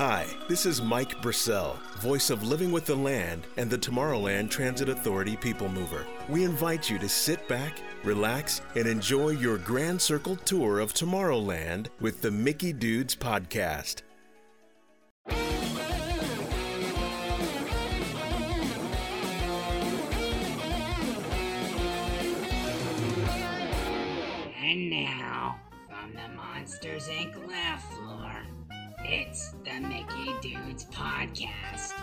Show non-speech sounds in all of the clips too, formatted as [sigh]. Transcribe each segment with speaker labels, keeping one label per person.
Speaker 1: Hi, this is Mike Brissell, voice of Living with the Land and the Tomorrowland Transit Authority People Mover. We invite you to sit back, relax, and enjoy your Grand Circle tour of Tomorrowland with the Mickey Dudes podcast.
Speaker 2: And now, from the Monsters Inc. Podcast.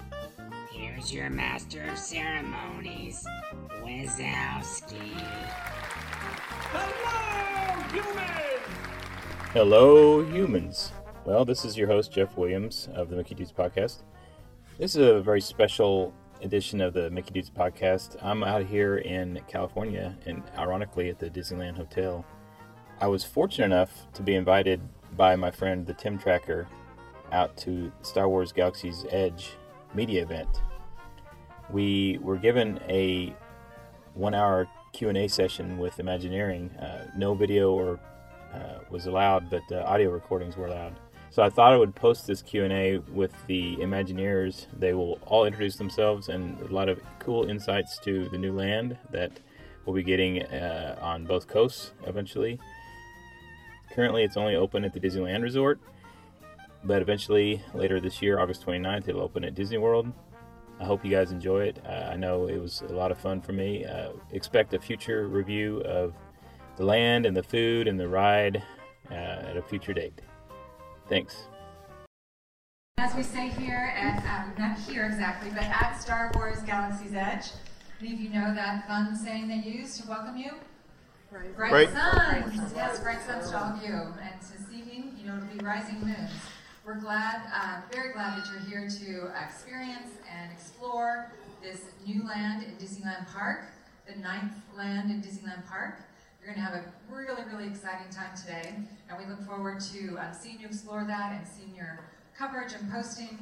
Speaker 2: Here's your master of ceremonies, Wazowski.
Speaker 3: Hello, humans!
Speaker 4: Hello, humans. Well, this is your host, Jeff Williams of the Mickey Dudes Podcast. This is a very special edition of the Mickey Dudes Podcast. I'm out here in California and, ironically, at the Disneyland Hotel. I was fortunate enough to be invited by my friend, the Tim Tracker, out to Star Wars Galaxy's Edge media event. We were given a one-hour Q&A session with Imagineering. Uh, no video or uh, was allowed, but uh, audio recordings were allowed. So I thought I would post this Q&A with the Imagineers. They will all introduce themselves and a lot of cool insights to the new land that we'll be getting uh, on both coasts eventually. Currently, it's only open at the Disneyland Resort, but eventually, later this year, August 29th, it'll open at Disney World. I hope you guys enjoy it. Uh, I know it was a lot of fun for me. Uh, expect a future review of the land and the food and the ride uh, at a future date. Thanks.
Speaker 5: As we say here at, um, not here exactly, but at Star Wars Galaxy's Edge, many of you know that fun saying they use to welcome you? Bright,
Speaker 1: Bright-
Speaker 5: suns. Yes, bright suns to all of you. And this evening, you know, it'll be rising moons. We're glad, uh, very glad that you're here to experience and explore this new land in Disneyland Park, the ninth land in Disneyland Park. You're going to have a really, really exciting time today, and we look forward to um, seeing you explore that and seeing your coverage and posting.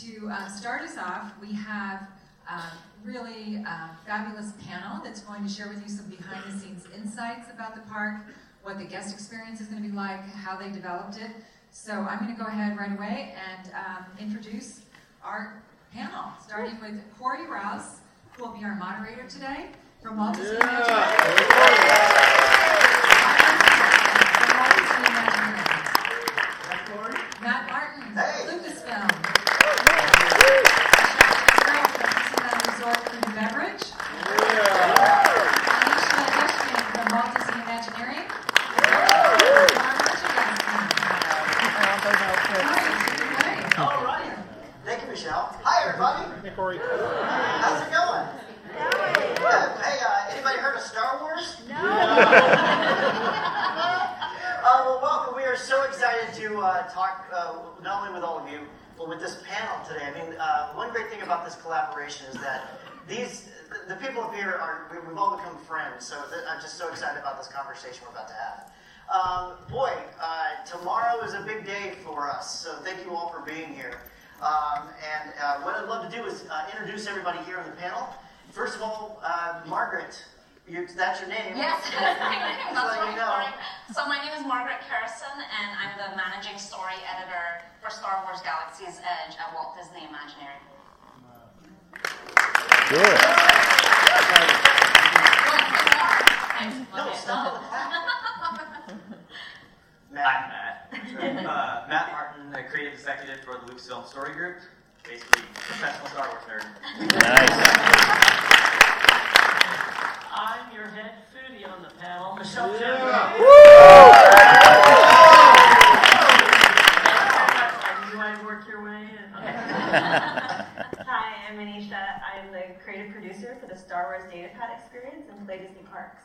Speaker 5: To uh, start us off, we have um, really uh, fabulous panel that's going to share with you some behind-the-scenes insights about the park, what the guest experience is going to be like, how they developed it. So I'm going to go ahead right away and um, introduce our panel, starting with Corey Rouse, who will be our moderator today. From Walt Disney. From Walt Disney Imagineering. Matt Martin, Lucasfilm. Michelle from Disneyland Resort Food and Beverage. Alicia Dushkin from Walt Disney Imagineering. Our merchandise team. Corey, take it away.
Speaker 6: All right. Thank you, Michelle. Hi, everybody. Hey, Corey. How's it going? Good. Hey, uh, anybody heard of Star Wars? No. uh, well, welcome. We are so excited to uh, talk uh, not only with all of you, but with this panel today. I mean, uh, one great thing about this collaboration is that these the, the people up here are we, we've all become friends. So th- I'm just so excited about this conversation we're about to have. Um, boy, uh, tomorrow is a big day for us, so thank you all for being here. Um, and uh, what I'd love to do is uh, introduce everybody here on the panel. First of all, uh, Margaret, you, that's your name.
Speaker 7: Yes, [laughs] [laughs]
Speaker 6: Just
Speaker 7: that's
Speaker 6: letting
Speaker 7: right.
Speaker 6: you know.
Speaker 7: So my name is Margaret Kerrison, and I'm the managing story editor for Star Wars Galaxy's Edge at Walt Disney Imagineering.
Speaker 4: Good.
Speaker 6: No, stop.
Speaker 8: Matt. I'm Matt. uh, Matt Martin, the creative for the Lucasfilm Story Group. Basically, professional Star Wars nerd.
Speaker 4: Nice.
Speaker 3: I'm your head foodie on the panel, Michelle I knew I'd work your way in. [laughs]
Speaker 9: Hi, I'm Manisha. I'm the creative producer for the Star Wars Datapad experience in Play Disney Parks.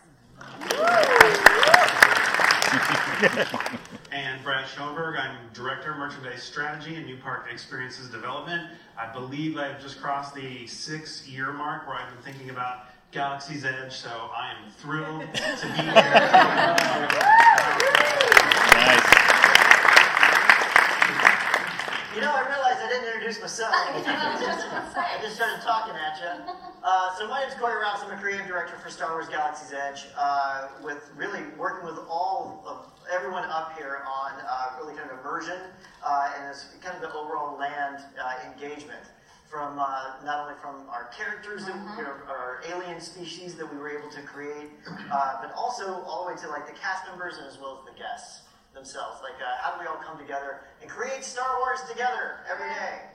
Speaker 9: [laughs]
Speaker 10: And Brad Schoenberg, I'm Director of Merchandise Strategy and New Park Experiences Development. I believe I've just crossed the six year mark where I've been thinking about Galaxy's Edge, so I am thrilled to be here. [laughs]
Speaker 4: Nice.
Speaker 6: You know, I realized I didn't introduce myself. [laughs] I just started talking at you. Uh, so my name is Corey Rouse. I'm a creative director for Star Wars Galaxy's Edge, uh, with really working with all of everyone up here on uh, really kind of immersion uh, and this kind of the overall land engagement from uh, not only from our characters, that, you know, our alien species that we were able to create, uh, but also all the way to like the cast members and as well as the guests themselves. Like, uh, how do we all come together and create Star Wars together every day?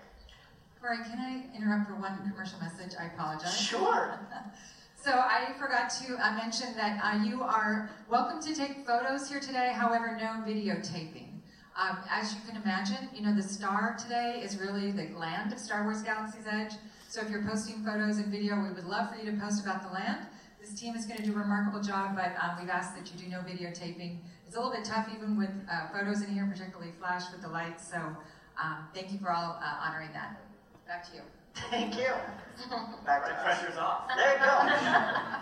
Speaker 5: Corey, can I interrupt for one commercial message? I apologize.
Speaker 6: Sure. [laughs]
Speaker 5: So I forgot to uh, mention that uh, you are welcome to take photos here today, however, no videotaping. Um, as you can imagine, you know, the star today is really the land of Star Wars Galaxy's Edge. So if you're posting photos and video, we would love for you to post about the land. This team is going to do a remarkable job, but um, we've asked that you do no videotaping. It's a little bit tough even with uh, photos in here, particularly flash with the lights. So um, thank you for all uh, honoring that. Back to you.
Speaker 6: Thank you. [laughs] Back to
Speaker 8: The pressure's off.
Speaker 6: There you go.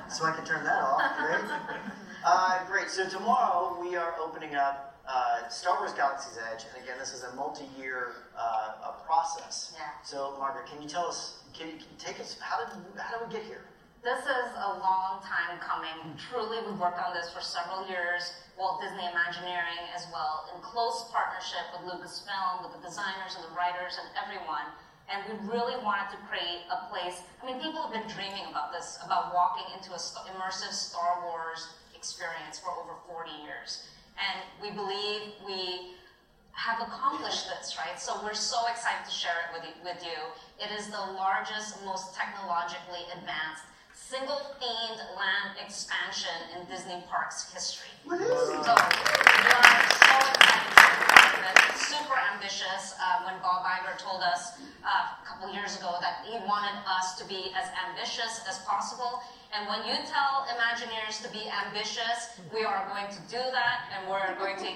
Speaker 6: so I can turn that off. Great. [laughs] Uh, great. So tomorrow we are opening up uh, Star Wars Galaxy's Edge, and again, this is a multi-year uh, a process.
Speaker 7: Yeah.
Speaker 6: So Margaret, can you tell us? Can you, can you take us? How did how did we get here?
Speaker 7: This is a long time coming. Truly, we've worked on this for several years. Walt Disney Imagineering as well, in close partnership with Lucasfilm, with the designers and the writers and everyone. And we really wanted to create a place. I mean, people have been dreaming about this, about walking into a st- immersive Star Wars experience for over 40 years. And we believe we have accomplished this, right? So we're so excited to share it with you. With you. It is the largest, most technologically advanced, single-themed land expansion in Disney Parks history.
Speaker 6: What is
Speaker 7: So we're so excited it. Super ambitious. Uh, when Bob Iger told us uh, a couple years ago that he wanted us to be as ambitious as possible. And when you tell Imagineers to be ambitious, we are going to do that, and we're going to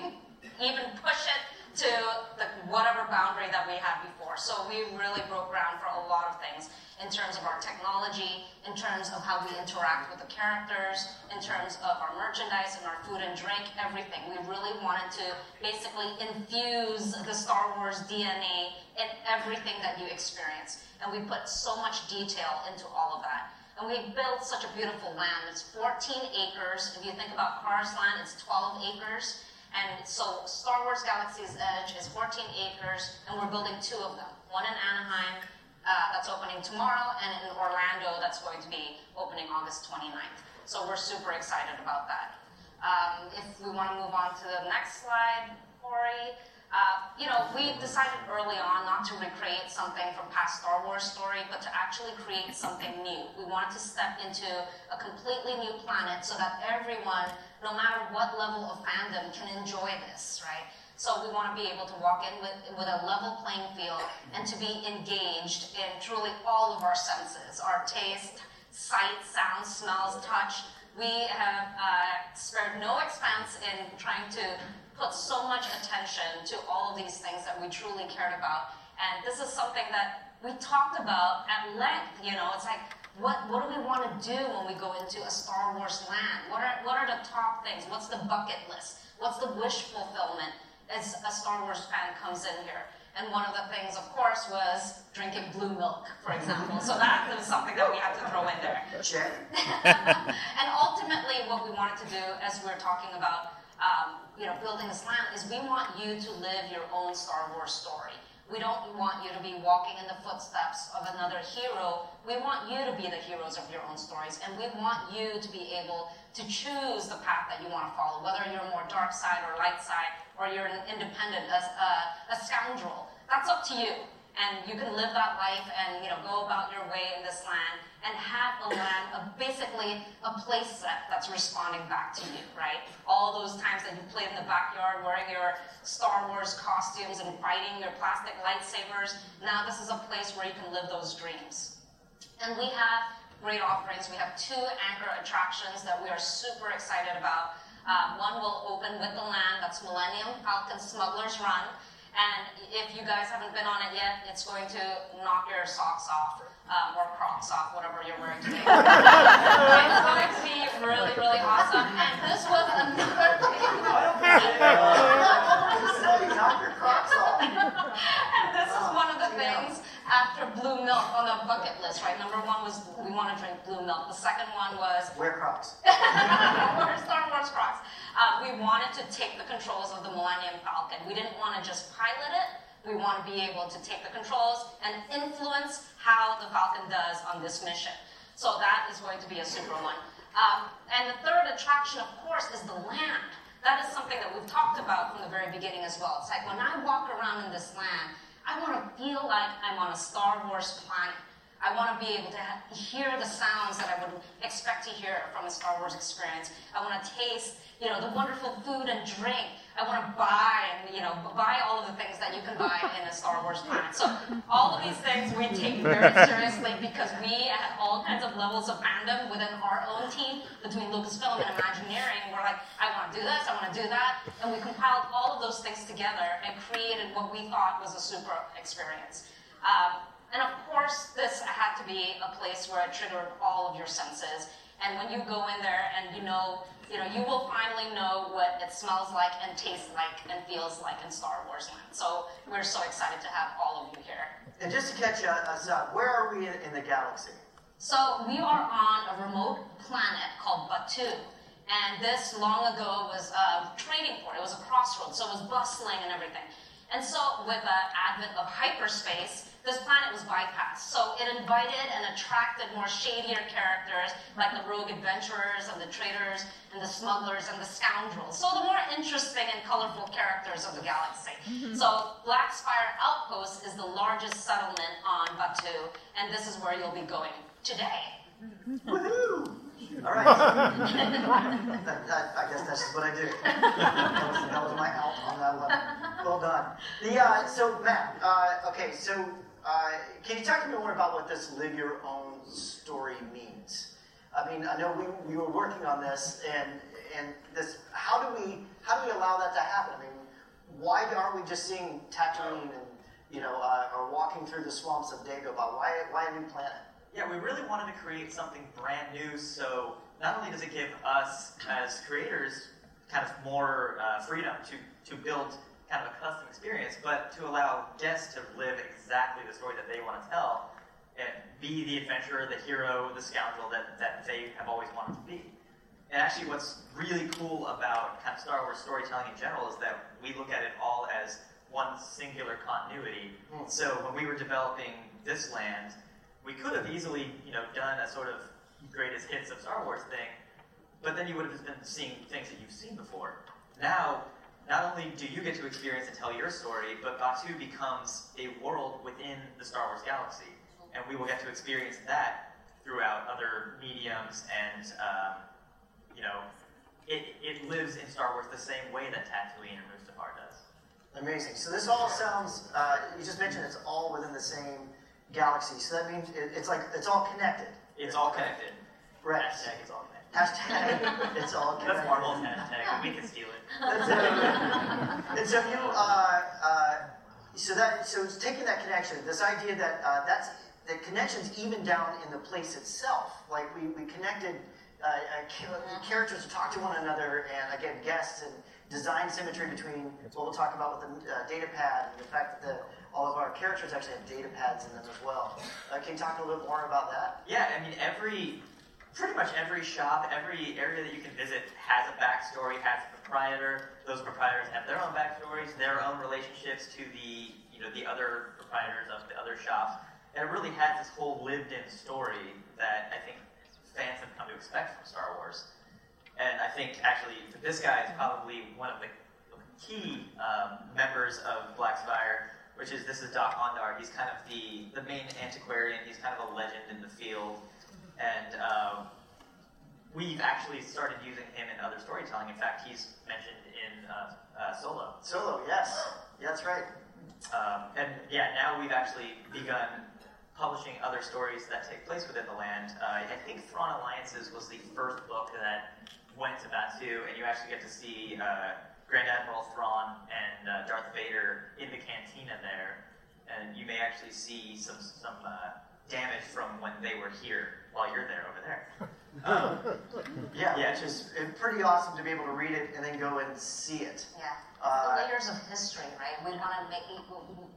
Speaker 7: even push it to the, whatever boundary that we had before. So we really broke ground for a lot of things in terms of our technology, in terms of how we interact with the characters, in terms of our merchandise and our food and drink, everything. We really wanted to basically infuse the Star Wars DNA in everything that you experience. And we put so much detail into all of that. And we built such a beautiful land. It's 14 acres. If you think about Cars Land, it's 12 acres. And so Star Wars Galaxy's Edge is 14 acres, and we're building two of them. One in Anaheim, uh, that's opening tomorrow, and in Orlando, that's going to be opening August 29th. So we're super excited about that. Um, if we want to move on to the next slide, Corey. Uh, you know, we decided early on not to recreate something from past Star Wars story, but to actually create something new. We wanted to step into a completely new planet so that everyone, no matter what level of fandom, can enjoy this, right? So we want to be able to walk in with, with a level playing field and to be engaged in truly all of our senses, our taste, sight, sound, smells, touch. We have uh, spared no expense in trying to put so much attention to all of these things that we truly cared about. And this is something that we talked about at length. You know, it's like, what, what do we want to do when we go into a Star Wars land? What are, what are the top things? What's the bucket list? What's the wish fulfillment as a Star Wars fan comes in here? And one of the things, of course, was drinking blue milk, for example. So that was something that we had to throw in there. [laughs]
Speaker 6: Check. [laughs]
Speaker 7: and ultimately, what we wanted to do, as we are talking about, um, you know, building this land, is we want you to live your own Star Wars story. We don't want you to be walking in the footsteps of another hero. We want you to be the heroes of your own stories, and we want you to be able to choose the path that you want to follow, whether you're more dark side or light side, or you're an independent, a, a, a scoundrel. That's up to you and you can live that life and you know go about your way in this land and have a land of basically a place set that's responding back to you, right? All those times that you played in the backyard wearing your Star Wars costumes and fighting your plastic lightsabers, now this is a place where you can live those dreams. And we have great offerings. We have two anchor attractions that we are super excited about. Uh, one will open with the land, that's Millennium Falcon Smuggler's Run. And if you guys haven't been on it yet, it's going to knock your socks off um, or Crocs off, whatever you're wearing today. [laughs] it's going to be really, really awesome. And this was another [laughs] and this is one of the things after blue milk on the bucket list, right? Number one was we want to drink blue milk. The second one was [laughs]
Speaker 6: Wear Crocs. [laughs]
Speaker 7: wear Star Wars Crocs. Uh, we wanted to take the controls of the Millennium Falcon. We didn't want to just pilot it. We want to be able to take the controls and influence how the Falcon does on this mission. So that is going to be a super one. Um, and the third attraction, of course, is the land. That is something that we've talked about from the very beginning as well. It's like when I walk around in this land, I want to feel like I'm on a Star Wars planet. I want to be able to hear the sounds that I would expect to hear from a Star Wars experience. I want to taste, you know, the wonderful food and drink. I want to buy and, you know, buy all of the things that you can buy in a Star Wars planet. So all of these things we take very [laughs] seriously because we have all kinds of levels of fandom within our own team between Lucasfilm and Imagineering. We're like, I want to do this, I want to do that. And we compiled all of those things together and created what we thought was a super experience. Um, and of course, this had to be a place where it triggered all of your senses. And when you go in there and you know you know, you will finally know what it smells like and tastes like and feels like in Star Wars land. So we're so excited to have all of you here.
Speaker 6: And just to catch us up, uh, where are we in, the galaxy?
Speaker 7: So we are on a remote planet called Batuu. And this long ago was a trading port. It was a crossroads, so it was bustling and everything. And so with the advent of hyperspace, this planet was bypassed. So it invited and attracted more shadier characters like the rogue adventurers and the traders and the smugglers and the scoundrels. So the more interesting and colorful characters of the galaxy. Mm-hmm. So Blackspire Outpost is the largest settlement on Batuu, and this is where you'll be going today.
Speaker 6: Woohoo! All right. [laughs] that, that, I guess that's what I do. [laughs] That was, that was my out on that one. Well done. The uh, so Matt. Uh, okay, so uh, can you talk to me more about what this live your own story means? I mean, I know we, we were working on this, and and this. How do we how do we allow that to happen? I mean, why aren't we just seeing Tatooine and you know, uh, or walking through the swamps of Dagobah? Why why a new planet?
Speaker 8: Yeah, we really wanted to create something brand new. So not only does it give us as creators kind of more uh, freedom to to build kind of a custom experience, but to allow guests to live exactly the story that they want to tell and be the adventurer, the hero, the scoundrel that, that they have always wanted to be. And actually, what's really cool about kind of Star Wars storytelling in general is that we look at it all as one singular continuity. Mm. So when we were developing this land, we could have easily, you know, done a sort of greatest hits of Star Wars thing, but then you would have just been seeing things that you've seen before. Now not only do you get to experience and tell your story, but Batuu becomes a world within the Star Wars galaxy. And we will get to experience that throughout other mediums and, um, you know, it, it lives in Star Wars the same way that Tatooine and Mustafar does.
Speaker 6: Amazing. So this all sounds, uh, you just mentioned it's all within the same galaxy. So that means it, it's like, it's all connected.
Speaker 8: It's all connected.
Speaker 6: Right.
Speaker 8: Hashtag it's all connected.
Speaker 6: Hashtag [laughs] it's all connected.
Speaker 8: That's Marvel's hashtag. We can steal it.
Speaker 6: and so you, uh, uh, so that, so it's taking that connection, this idea that uh, that's the connections even down in the place itself. Like we, we connected uh, uh, characters to talk to one another, and again, guests and design symmetry between what we'll talk about with the uh, data pad and the fact that the, all of our characters actually have data pads in them as well. Uh, can you talk a little bit more about that?
Speaker 8: Yeah, I mean, every pretty much every shop, every area that you can visit has a backstory, has a proprietor. Those proprietors have their own backstories, their own relationships to the you know the other proprietors of the other shops. And it really has this whole lived-in story that I think fans have come to expect from Star Wars. And I think actually this guy is probably one of the key um, members of Black Spire, which is this is Dok-Ondar. He's kind of the the main antiquarian. He's kind of a legend in the field and um, we've actually started using him in other storytelling. In fact, he's mentioned in uh, uh, Solo.
Speaker 6: Solo, yes. Yeah, that's right.
Speaker 8: Um, and yeah, now we've actually begun publishing other stories that take place within the land. Uh, I think Thrawn Alliances was the first book that went to Batuu, and you actually get to see uh, Grand Admiral Thrawn and uh, Darth Vader in the cantina there, and you may actually see some some uh, damage from when they were here while you're there over there. [laughs]
Speaker 6: Um, yeah, yeah, just is pretty awesome to be able to read it and then go and see it.
Speaker 7: Yeah, uh, the layers of history, right? We want to make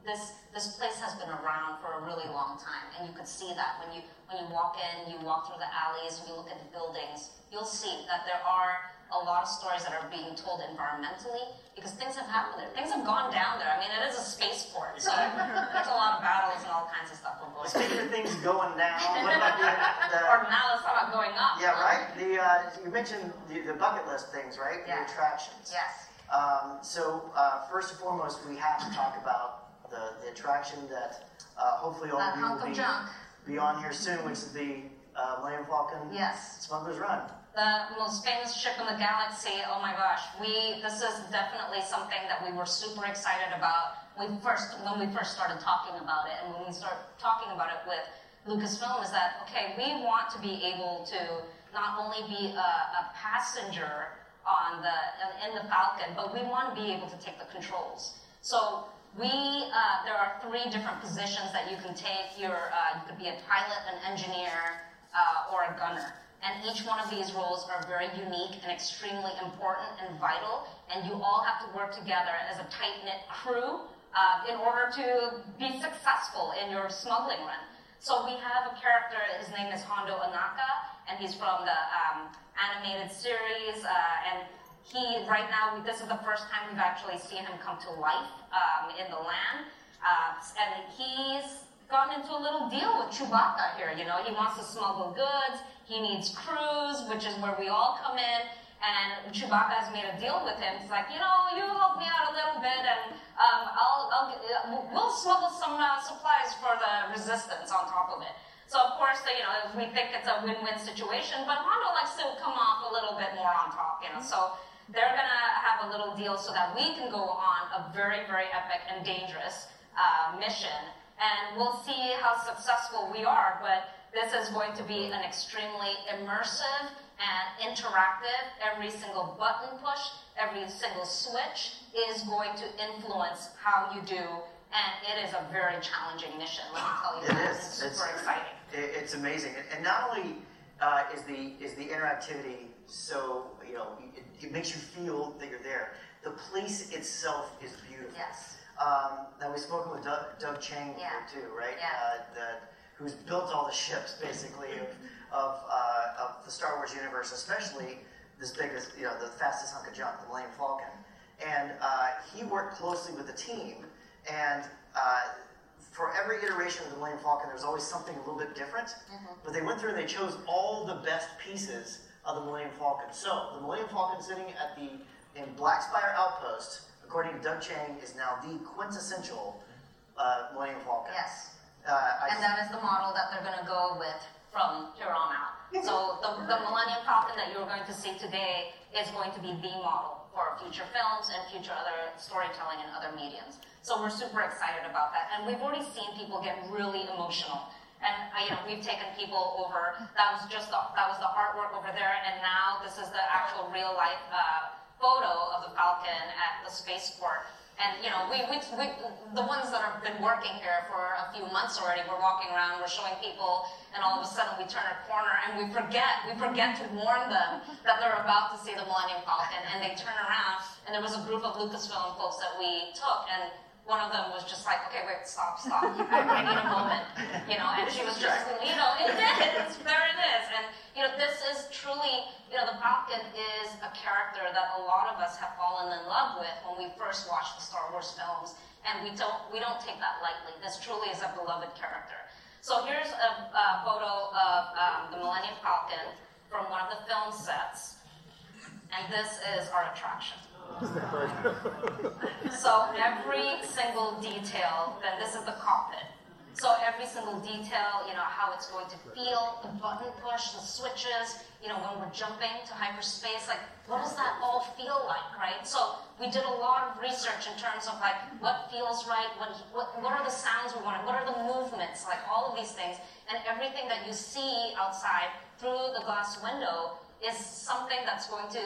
Speaker 7: this. This place has been around for a really long time, and you could see that when you when you walk in, you walk through the alleys, and you look at the buildings. You'll see that there are a lot of stories that are being told environmentally because things have happened there. Things have gone down there. I mean, it is a spaceport, so there's a lot of battles and all kinds of stuff going on.
Speaker 6: Speaking of things going down, what about the, the [laughs]
Speaker 7: or now let's talk about going up.
Speaker 6: Yeah, right. The uh, you mentioned the, the bucket list things, right?
Speaker 7: Yeah.
Speaker 6: The attractions.
Speaker 7: Yes.
Speaker 6: Um, so uh, first and foremost, we have to talk about the, the attraction that uh, hopefully all
Speaker 7: That
Speaker 6: of you will be, be on here soon, which is the uh, Millennium Falcon
Speaker 7: Yes.
Speaker 6: Smuggler's Run.
Speaker 7: The most famous ship in the galaxy. Oh my gosh, we this is definitely something that we were super excited about. We first when we first started talking about it, and when we start talking about it with Lucasfilm, is that okay? We want to be able to not only be a, a passenger on the in the Falcon, but we want to be able to take the controls. So we uh, there are three different positions that you can take. You're uh, you could be a pilot, an engineer, uh, or a gunner. And each one of these roles are very unique and extremely important and vital. And you all have to work together as a tight knit crew uh, in order to be successful in your smuggling run. So we have a character. His name is Hondo Ohnaka, and he's from the um, animated series. Uh, and he right now this is the first time we've actually seen him come to life um, in the land. Uh, and he's gotten into a little deal with Chewbacca here. You know, he wants to smuggle goods. He needs crews, which is where we all come in. And Chewbacca has made a deal with him. He's like, you know, you help me out a little bit, and um, I'll, I'll, we'll smuggle some uh, supplies for the resistance on top of it. So of course, you know, we think it's a win-win situation, but Hondo likes to come off a little bit more on top, you know. So they're gonna have a little deal so that we can go on a very, very epic and dangerous uh, mission, and we'll see how successful we are. But this is going to be an extremely immersive and interactive. Every single button push, every single switch is going to influence how you do, and it is a very challenging mission. Let me tell you
Speaker 6: It
Speaker 7: that.
Speaker 6: is.
Speaker 7: It's super
Speaker 6: It's-
Speaker 7: exciting.
Speaker 6: It's amazing, and, and not only uh, is the is the interactivity so you know it, it makes you feel that you're there. The place itself is beautiful.
Speaker 7: Yes.
Speaker 6: Um, now we've spoken with Doug, Doug Chiang
Speaker 7: Yeah.
Speaker 6: too, right?
Speaker 7: Yeah.
Speaker 6: Uh, the, who's built all the ships basically of of, uh, of the Star Wars universe, especially this biggest, you know, the fastest hunk of junk, the Millennium Falcon. And uh, he worked closely with the team, and uh, for every iteration of the Millennium Falcon, there's always something a little bit different. Mm-hmm. But they went through and they chose all the best pieces of the Millennium Falcon. So the Millennium Falcon sitting at the in Black Spire Outpost, according to Doug Chiang, is now the quintessential uh, Millennium Falcon.
Speaker 7: Yes.
Speaker 6: Uh,
Speaker 7: And that is the model that they're going to go with from here on out. So the, the Millennium Falcon that you're going to see today is going to be the model for future films and future other storytelling and other mediums. So we're super excited about that. And we've already seen people get really emotional. And uh, you know, we've taken people over. That was just the, that was the artwork over there, and now this is the actual real life uh, photo of the Falcon at the spaceport. And you know, we, we, we the ones that have been working here for a few months already, we're walking around, we're showing people, and all of a sudden we turn a corner and we forget, we forget to warn them that they're about to see the Millennium Falcon, and they turn around, and there was a group of Lucasfilm folks that we took, and one of them was just like, okay, wait, stop, stop. I, I need a moment. You know, and she was just, you know, it. It's, there it is. And, you know, this is truly, you know, the Falcon is a character that a lot of us have fallen in love with when we first watched the Star Wars films. And we don't, we don't take that lightly. This truly is a beloved character. So here's a, a photo of um, the Millennium Falcon from one of the film sets. And this is our attraction. So every single detail, then this is the cockpit. So every single detail, you know, how it's going to feel, the button push, the switches, you know, when we're jumping to hyperspace, like what does that all feel like, right? So we did a lot of research in terms of like what feels right, what what, what are the sounds we want, what are the movements, like all of these things, and everything that you see outside through the glass window is something that's going to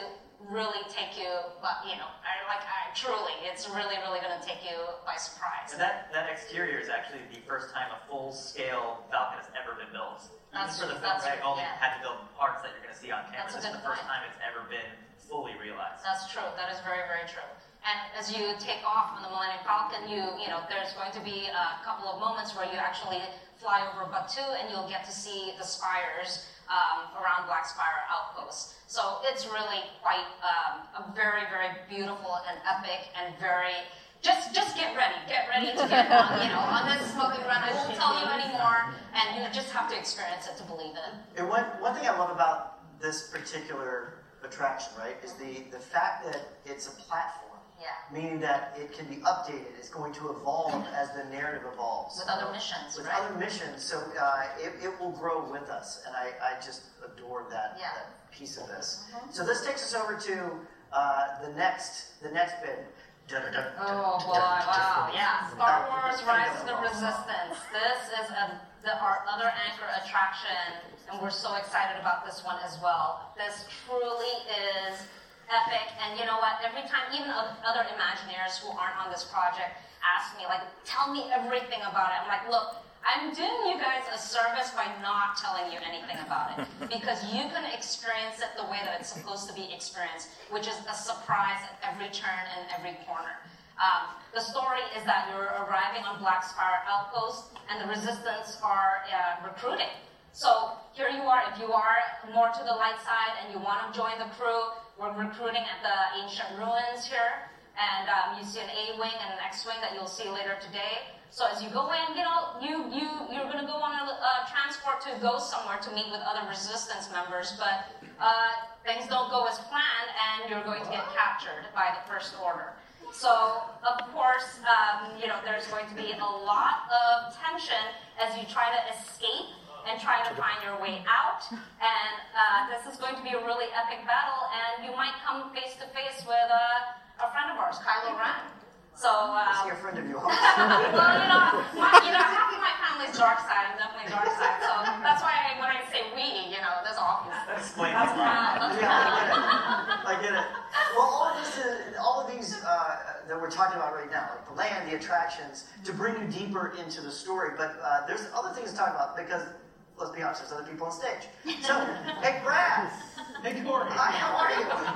Speaker 7: really take you, but you know, I, like I, truly, it's really, really going to take you by surprise.
Speaker 8: And that, that exterior is actually the first time a full-scale Falcon has ever been built. Even
Speaker 7: That's-
Speaker 8: for the film, right? Only
Speaker 7: yeah.
Speaker 8: had to build parts that you're going to see on camera.
Speaker 7: That's
Speaker 8: this is the first
Speaker 7: point.
Speaker 8: time it's ever been fully realized.
Speaker 7: That's true. That is very, very true. And as you take off on the Millennium Falcon, you you know there's going to be a couple of moments where you actually fly over Batuu, and you'll get to see the spires um, around Blackspire Outpost. So it's really quite um, a very, very beautiful and epic and very just just get ready. Get ready to get on, you know, on this smoking run. I won't tell you anymore, and you just have to experience it to believe it.
Speaker 6: And one, one thing I love about this particular attraction, right, is the, the fact that it's a platform.
Speaker 7: Yeah.
Speaker 6: Meaning that it can be updated. It's going to evolve [laughs] as the narrative evolves.
Speaker 7: With other missions,
Speaker 6: With
Speaker 7: right?
Speaker 6: other missions. So uh, it, it will grow with us. And I, I just adore that,
Speaker 7: Yeah.
Speaker 6: that piece of this. So this takes us over to uh, the next the next bit.
Speaker 7: Oh boy, wow, yeah. Star Wars Rise of the Resistance. This is a, the, our other anchor attraction, and we're so excited about this one as well. This truly is epic, and you know what? Every time, even other Imagineers who aren't on this project ask me, like, tell me everything about it. I'm like, look, I'm doing you guys a service by not telling you anything about it [laughs] because you can experience it the way that it's supposed to be experienced, which is a surprise at every turn and every corner. Um, the story is that you're arriving on Blackspire Outpost and the resistance are uh, recruiting. So here you are, if you are more to the light side and you want to join the crew, we're recruiting at the ancient ruins here. And um, you see an A wing and an X wing that you'll see later today. So as you go in, you know, you you you're going to go on a uh, transport to go somewhere to meet with other resistance members, but uh, things don't go as planned, and you're going to get captured by the First Order. So of course, um, you know, there's going to be a lot of tension as you try to escape and try to find your way out. And uh, this is going to be a really epic battle, and you might come face to face with uh, a friend of ours, Kylo Ren. So, uh,
Speaker 6: Is he a friend of yours? [laughs]
Speaker 7: well, you know, my, you know, half of my family's dark side. I'm definitely dark side. So that's why I, when I say we, you know, that's obvious.
Speaker 8: Explain
Speaker 7: That's
Speaker 8: it.
Speaker 7: proud. That's
Speaker 6: Yeah, I get it. I get it. Well, all of this, is, all of these uh, that we're talking about right now, like the land, the attractions, to bring you deeper into the story. But uh, there's other things to talk about because, let's be honest, there's other people on stage. [laughs] So, hey, Brad.
Speaker 10: Hey, Corey.
Speaker 6: Hi, how are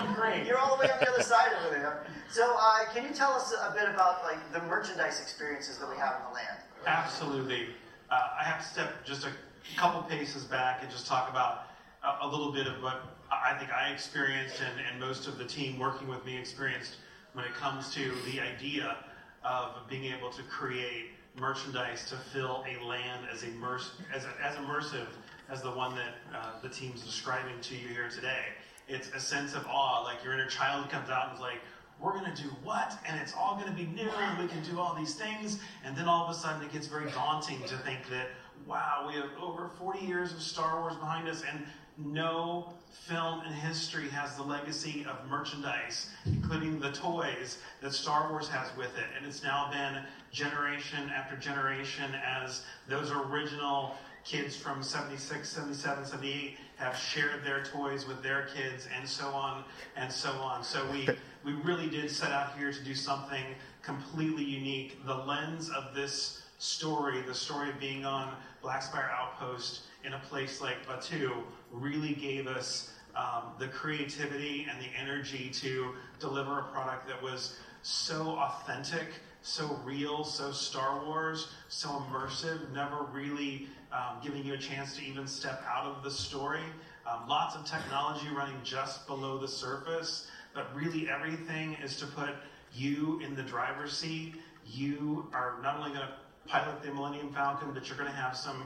Speaker 6: you?
Speaker 10: Great.
Speaker 6: You're all the way on the other side over there. So, uh, can you tell us a bit about like the merchandise experiences that we have in the land?
Speaker 10: Absolutely. Uh, I have to step just a couple paces back and just talk about a, a little bit of what I think I experienced and, and most of the team working with me experienced when it comes to the idea of being able to create merchandise to fill a land as, immerse, as, as immersive as the one that uh, the team's describing to you here today. It's a sense of awe, like your inner child comes out and is like, we're going to do what? And it's all going to be new, and we can do all these things. And then all of a sudden, it gets very daunting to think that, wow, we have over 40 years of Star Wars behind us, and no film in history has the legacy of merchandise, including the toys that Star Wars has with it. And it's now been generation after generation as those original kids from 76, 77, 78 have shared their toys with their kids and so on and so on. So we, [laughs] we really did set out here to do something completely unique. The lens of this story, the story of being on Blackspire Outpost in a place like Batuu, really gave us um, the creativity and the energy to deliver a product that was so authentic, so real, so Star Wars, so immersive, never really um, giving you a chance to even step out of the story. Um, lots of technology running just below the surface, but really everything is to put you in the driver's seat. You are not only going to pilot the Millennium Falcon, but you're going to have some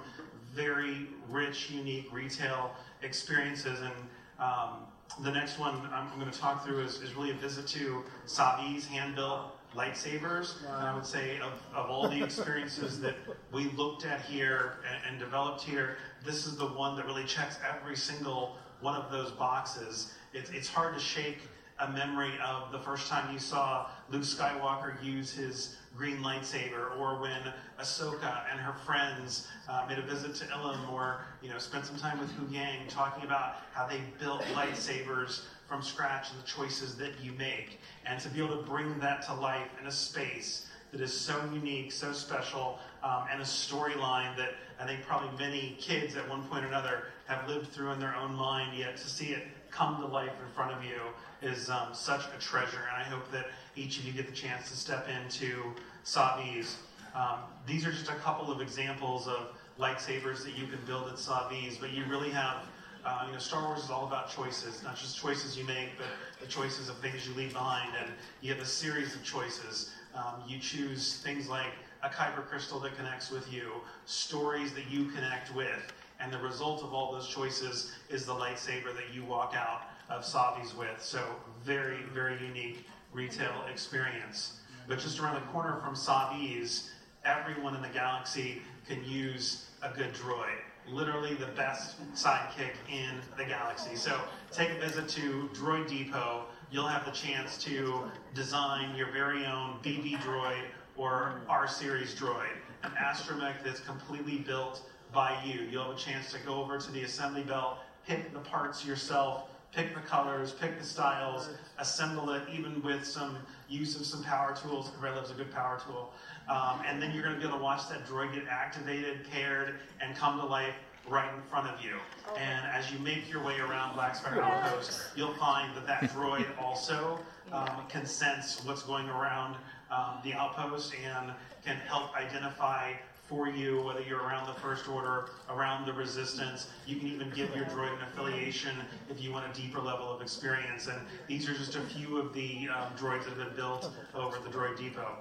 Speaker 10: very rich, unique retail experiences. And um, the next one I'm, going to talk through is, is really a visit to Savi's hand-built lightsabers. And I would say of, of all the experiences [laughs] that we looked at here and, and developed here, this is the one that really checks every single one of those boxes. It's, it's hard to shake a memory of the first time you saw Luke Skywalker use his green lightsaber, or when Ahsoka and her friends uh, made a visit to Ilum, or you know spent some time with Huyang talking about how they built lightsabers from scratch and the choices that you make, and to be able to bring that to life in a space that is so unique, so special, um, and a storyline that I think probably many kids at one point or another have lived through in their own mind. Yet to see it come to life in front of you is um, such a treasure, and I hope that each of you get the chance to step into Savi's. Um, these are just a couple of examples of lightsabers that you can build at Savi's, but you really have Uh, you know, Star Wars is all about choices, not just choices you make, but the choices of things you leave behind. And you have a series of choices. Um, you choose things like a kyber crystal that connects with you, stories that you connect with, and the result of all those choices is the lightsaber that you walk out of Savi's with. So very, very unique retail experience. But just around the corner from Savi's, everyone in the galaxy can use a good droid. Literally the best sidekick in the galaxy. So take a visit to Droid Depot. You'll have the chance to design your very own BB droid or R series droid, an astromech that's completely built by you. You'll have a chance to go over to the assembly belt, pick the parts yourself, pick the colors, pick the styles, assemble it, even with some use of some power tools. Red loves a good power tool. Um, and then you're going to be able to watch that droid get activated, paired, and come to life right in front of you. And as you make your way around Black Spire Outpost, you'll find that that droid also um, can sense what's going around um, the outpost and can help identify for you, whether you're around the First Order, around the Resistance. You can even give your droid an affiliation if you want a deeper level of experience. And these are just a few of the um, droids that have been built over at the Droid Depot.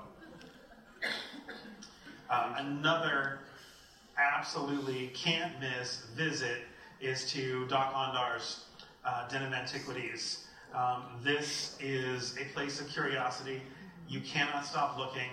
Speaker 10: Um, another absolutely can't miss visit is to Dok-Ondar's uh, Den of Antiquities. Um, this is a place of curiosity. You cannot stop looking.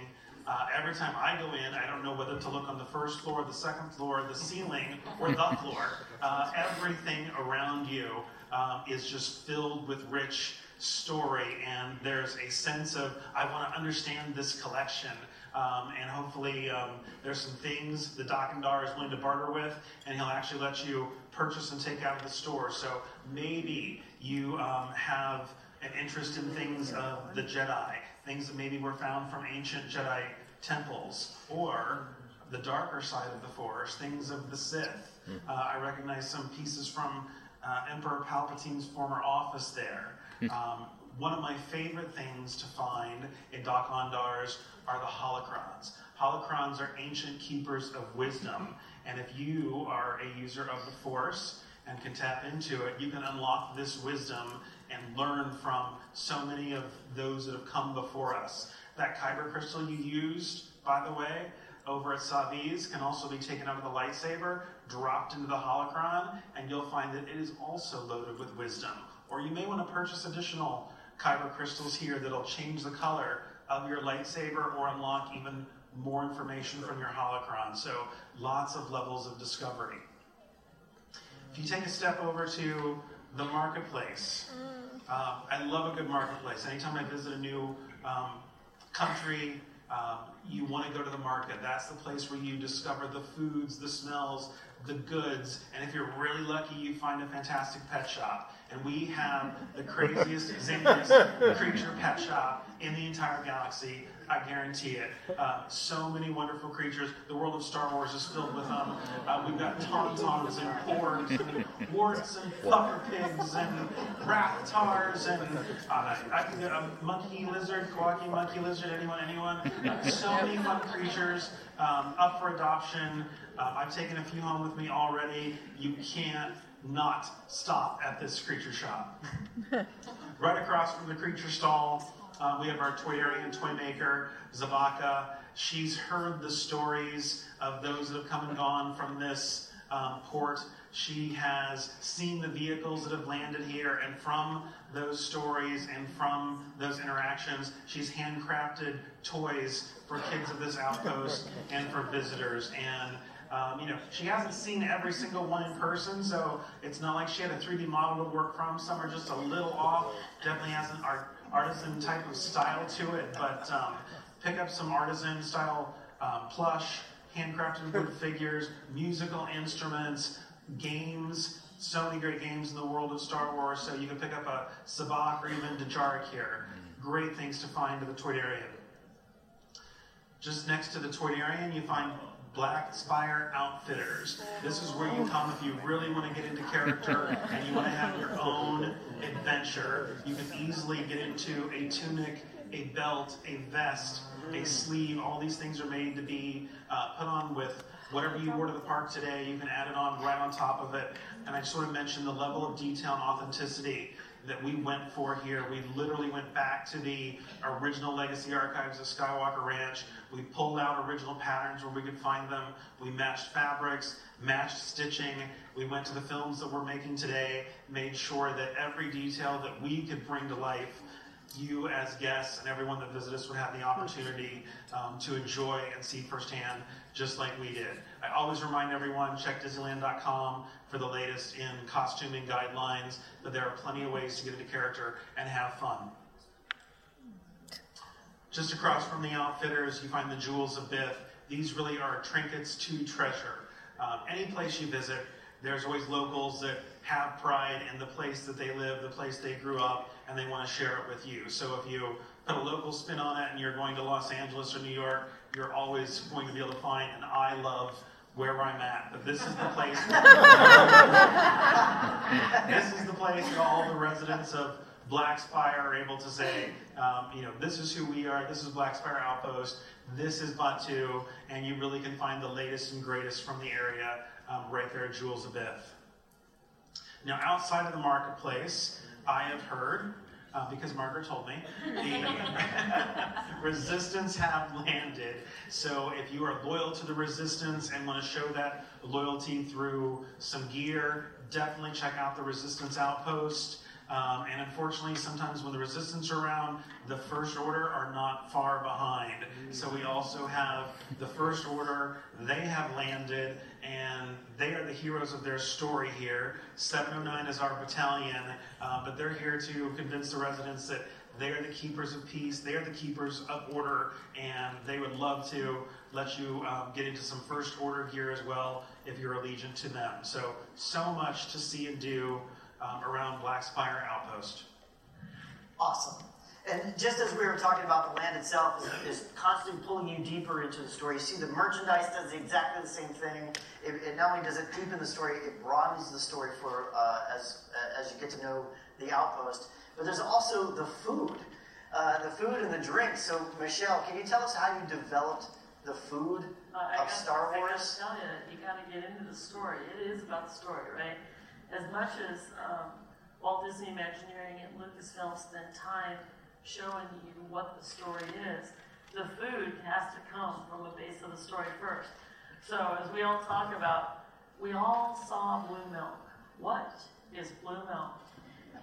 Speaker 10: Uh, every time I go in, I don't know whether to look on the first floor, the second floor, the ceiling, or the [laughs] floor. Uh, everything around you um, is just filled with rich story, and there's a sense of, I want to understand this collection. Um, and hopefully, um, there's some things the Dok-Ondar is willing to barter with, and he'll actually let you purchase and take out of the store. So maybe you um, have an interest in things of the Jedi things that maybe were found from ancient Jedi temples, or the darker side of the Force, things of the Sith. Uh, I recognize some pieces from uh, Emperor Palpatine's former office there. Um, one of my favorite things to find in Dok-Ondar's are the holocrons. Holocrons are ancient keepers of wisdom, and if you are a user of the Force and can tap into it, you can unlock this wisdom and learn from so many of those that have come before us. That kyber crystal you used, by the way, over at Savi's can also be taken out of the lightsaber, dropped into the holocron, and you'll find that it is also loaded with wisdom. Or you may want to purchase additional kyber crystals here that'll change the color of your lightsaber or unlock even more information from your holocron. So lots of levels of discovery. If you take a step over to the marketplace, um, I love a good marketplace. Anytime I visit a new um, country, um, you want to go to the market. That's the place where you discover the foods, the smells, the goods, and if you're really lucky, you find a fantastic pet shop. And we have the craziest, [laughs] zaniest creature pet shop in the entire galaxy. I guarantee it. Uh, so many wonderful creatures. The world of Star Wars is filled with them. Uh, we've got tauntauns and porgs and worrts and puffer pigs and rathtars and uh, I can get a monkey lizard, quacky monkey lizard. Anyone? Anyone? Uh, so many fun creatures um, up for adoption. Uh, I've taken a few home with me already. You can't not stop at this creature shop. [laughs] right across from the creature stall, uh, we have our Toydarian toy maker, Zabaka. She's heard the stories of those that have come and gone from this um, port. She has seen the vehicles that have landed here, and from those stories and from those interactions, she's handcrafted toys for kids of this outpost [laughs] and for visitors. And um, you know, she hasn't seen every single one in person, so it's not like she had a 3D model to work from. Some are just a little off. Definitely has an art, artisan type of style to it, but um, pick up some artisan style um, plush, handcrafted wood figures, musical instruments, games. So many great games in the world of Star Wars. So you can pick up a Sabacc or even Dejarik here. Great things to find at the Toydarian. Just next to the Toydarian, you find Black Spire Outfitters. This is where you come if you really want to get into character [laughs] and you want to have your own adventure. You can easily get into a tunic, a belt, a vest, a sleeve. All these things are made to be uh, put on with whatever you wore to the park today, you can add it on right on top of it. And I just want to mention the level of detail and authenticity that we went for here. We literally went back to the original legacy archives of Skywalker Ranch. We pulled out original patterns where we could find them. We matched fabrics, matched stitching. We went to the films that we're making today, made sure that every detail that we could bring to life you as guests and everyone that visited us would have the opportunity um, to enjoy and see firsthand, just like we did. I always remind everyone check Disneyland.com for the latest in costuming guidelines, but there are plenty of ways to get into character and have fun. Just across from the outfitters, you find the Jewels of Bith. These really are trinkets to treasure. Um, any place you visit, there's always locals that have pride in the place that they live, the place they grew up, and they want to share it with you. So if you put a local spin on it and you're going to Los Angeles or New York, you're always going to be able to find an I love where I'm at. But this is the place. [laughs] this is the place where all the residents of Black Spire are able to say, um, you know, this is who we are. This is Black Spire Outpost. This is Batuu, and you really can find the latest and greatest from the area um, right there at Jewels of Bith. Now, outside of the marketplace, I have heard, uh, because Margaret told me, the [laughs] resistance have landed. So if you are loyal to the resistance and want to show that loyalty through some gear, definitely check out the resistance outpost. Um, and unfortunately, sometimes when the resistance are around, the first order are not far behind. So we also have the first order, they have landed, and they are the heroes of their story here. 709 is our battalion, uh, but they're here to convince the residents that they are the keepers of peace, they are the keepers of order, and they would love to let you um, get into some first order gear as well if you're allegiant to them. So, so much to see and do um, around Black Spire Outpost.
Speaker 6: Awesome. And just as we were talking about, the land itself is, is, constantly pulling you deeper into the story. You see, the merchandise does exactly the same thing. It, it not only does it deepen the story, it broadens the story for uh, as as you get to know the outpost. But there's also the food, uh, the food and the drink. So, Michelle, can you tell us how you developed the food uh, of Star Wars?
Speaker 9: I gotta tell you, you gotta get into the story. It is about the story, right? As much as um, Walt Disney Imagineering and Lucasfilm spend time showing you what the story is, the food has to come from a base of the story first. So as we all talk about, we all saw blue milk. What is blue milk?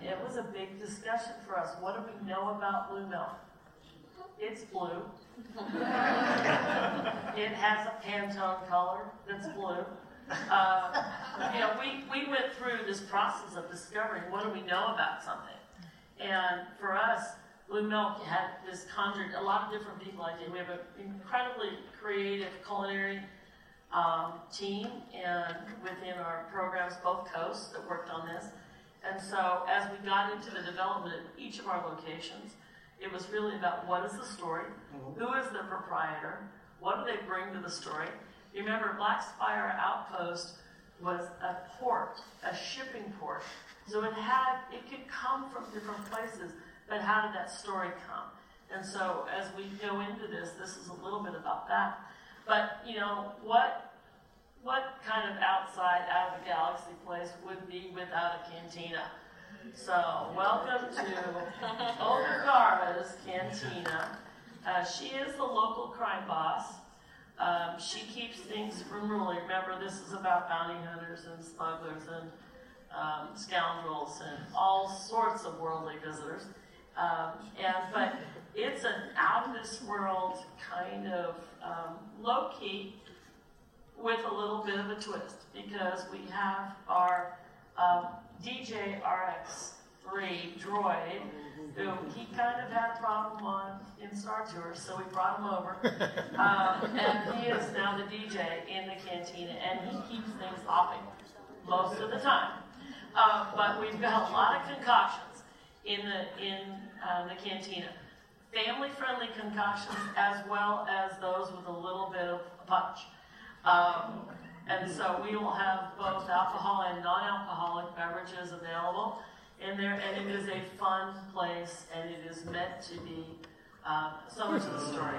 Speaker 9: It was a big discussion for us. What do we know about blue milk? It's blue. [laughs] it has a Pantone color that's blue. Uh, you know, we, we went through this process of discovering what do we know about something. And for us, Blue Milk had this conjured a lot of different people I did. We have an incredibly creative culinary um, team and within our programs, both coasts, that worked on this. And so as we got into the development of each of our locations, it was really about what is the story, mm-hmm. who is the proprietor, what do they bring to the story, Remember, Black Spire Outpost was a port, a shipping port. So it had, it could come from different places, but how did that story come? And so as we go into this, this is a little bit about that. But, you know, what, what kind of outside, out of the galaxy place would be without a cantina? So, welcome to [laughs] Oga's Cantina. Uh, she is the local crime boss. Um, she keeps things from ruling. Remember, this is about bounty hunters and smugglers and um, scoundrels and all sorts of worldly visitors. Um, and but it's an out of this world kind of um, low key with a little bit of a twist because we have our um, DJ RX3 droid who he kind of had a problem on in Star Tours, so we brought him over. [laughs] Um, and he is now the DJ in the cantina, and he keeps things hopping most of the time. Uh, but we've got a lot of concoctions in the in uh, the cantina, family-friendly concoctions as well as those with a little bit of punch. Um, and so we will have both alcohol and non-alcoholic beverages available in there, and it is a fun place, and it is meant to be uh, so much of the story.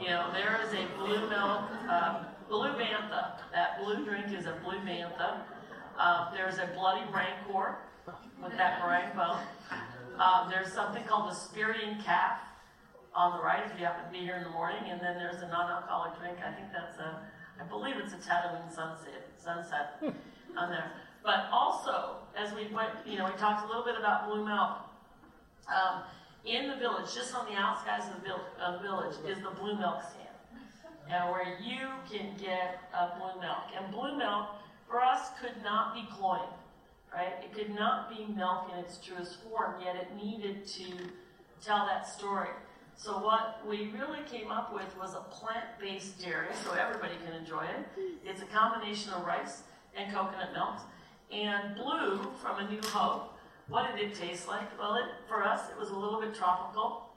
Speaker 9: You know, there is a blue milk um, Blue Bantha. That blue drink is a Blue Bantha. Uh, there's a Bloody Rancor with that meringue bone. Uh, there's something called the Spiran Caf on the right if you happen to be here in the morning. And then there's a non-alcoholic drink. I think that's a, I believe it's a Tatooine sunset, sunset on there. But also, as we went, you know, we talked a little bit about blue milk. Um, in the village, just on the outskirts of the uh, village, is the blue milk stand, and where you can get uh, blue milk. And blue milk, for us, could not be cloying, right? It could not be milk in its truest form, yet it needed to tell that story. So what we really came up with was a plant-based dairy, so everybody can enjoy it. It's a combination of rice and coconut milk. And blue from A New Hope, what did it taste like? Well, it, for us, it was a little bit tropical.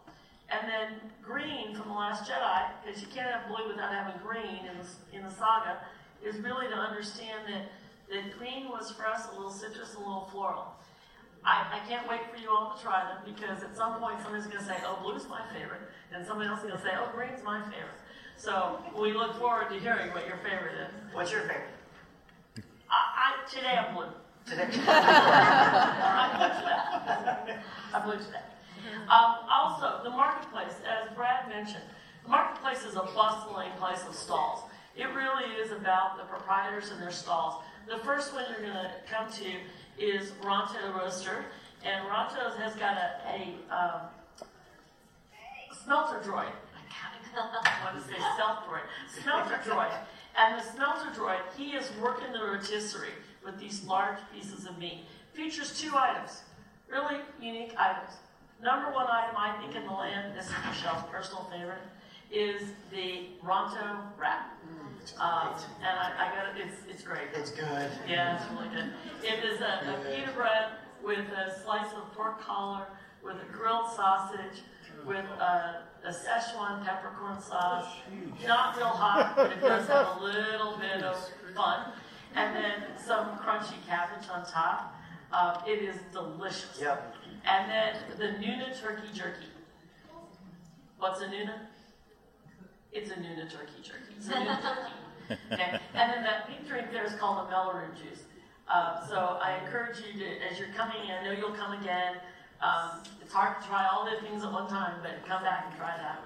Speaker 9: And then green from The Last Jedi, because you can't have blue without having green in the, in the saga, is really to understand that, that green was for us a little citrus, a little floral. I, I can't wait for you all to try them because at some point somebody's going to say, oh, blue's my favorite. And somebody else is going to say, oh, green's my favorite. So we look forward to hearing what your favorite is.
Speaker 6: What's your favorite?
Speaker 9: I, I, today I'm blue.
Speaker 6: Today.
Speaker 9: I'm blue today. I'm blue today. Um, also, the marketplace, as Brad mentioned, the marketplace is a bustling place of stalls. It really is about the proprietors and their stalls. The first one you're going to come to is Ronto Roaster, and Ronto's has got a, a um, smelter droid. I [laughs] want to say stealth droid. Smelter droid. And the smelter droid, he is working the rotisserie with these large pieces of meat. Features two items, really unique items. Number one item, I think, in the land, this is Michelle's personal favorite, is the Ronto wrap. Um, and I, I got it, it's, it's great.
Speaker 6: It's good.
Speaker 9: Yeah, it's really good. It is a, a pita bread with a slice of pork collar, with a grilled sausage, with a, a Szechuan peppercorn sauce. Not real hot, but it does have a [laughs] little bit of fun. And then some crunchy cabbage on top. Um, it is delicious.
Speaker 6: Yep.
Speaker 9: And then the Nuna turkey jerky. What's a Nuna? It's a Nuna turkey jerky. It's a Nuna [laughs] turkey. Okay. And then that pink drink there is called a Meiloorun juice. Uh, so I encourage you to, as you're coming I know you'll come again. Um, it's hard to try all the things at one time, but come back and try that.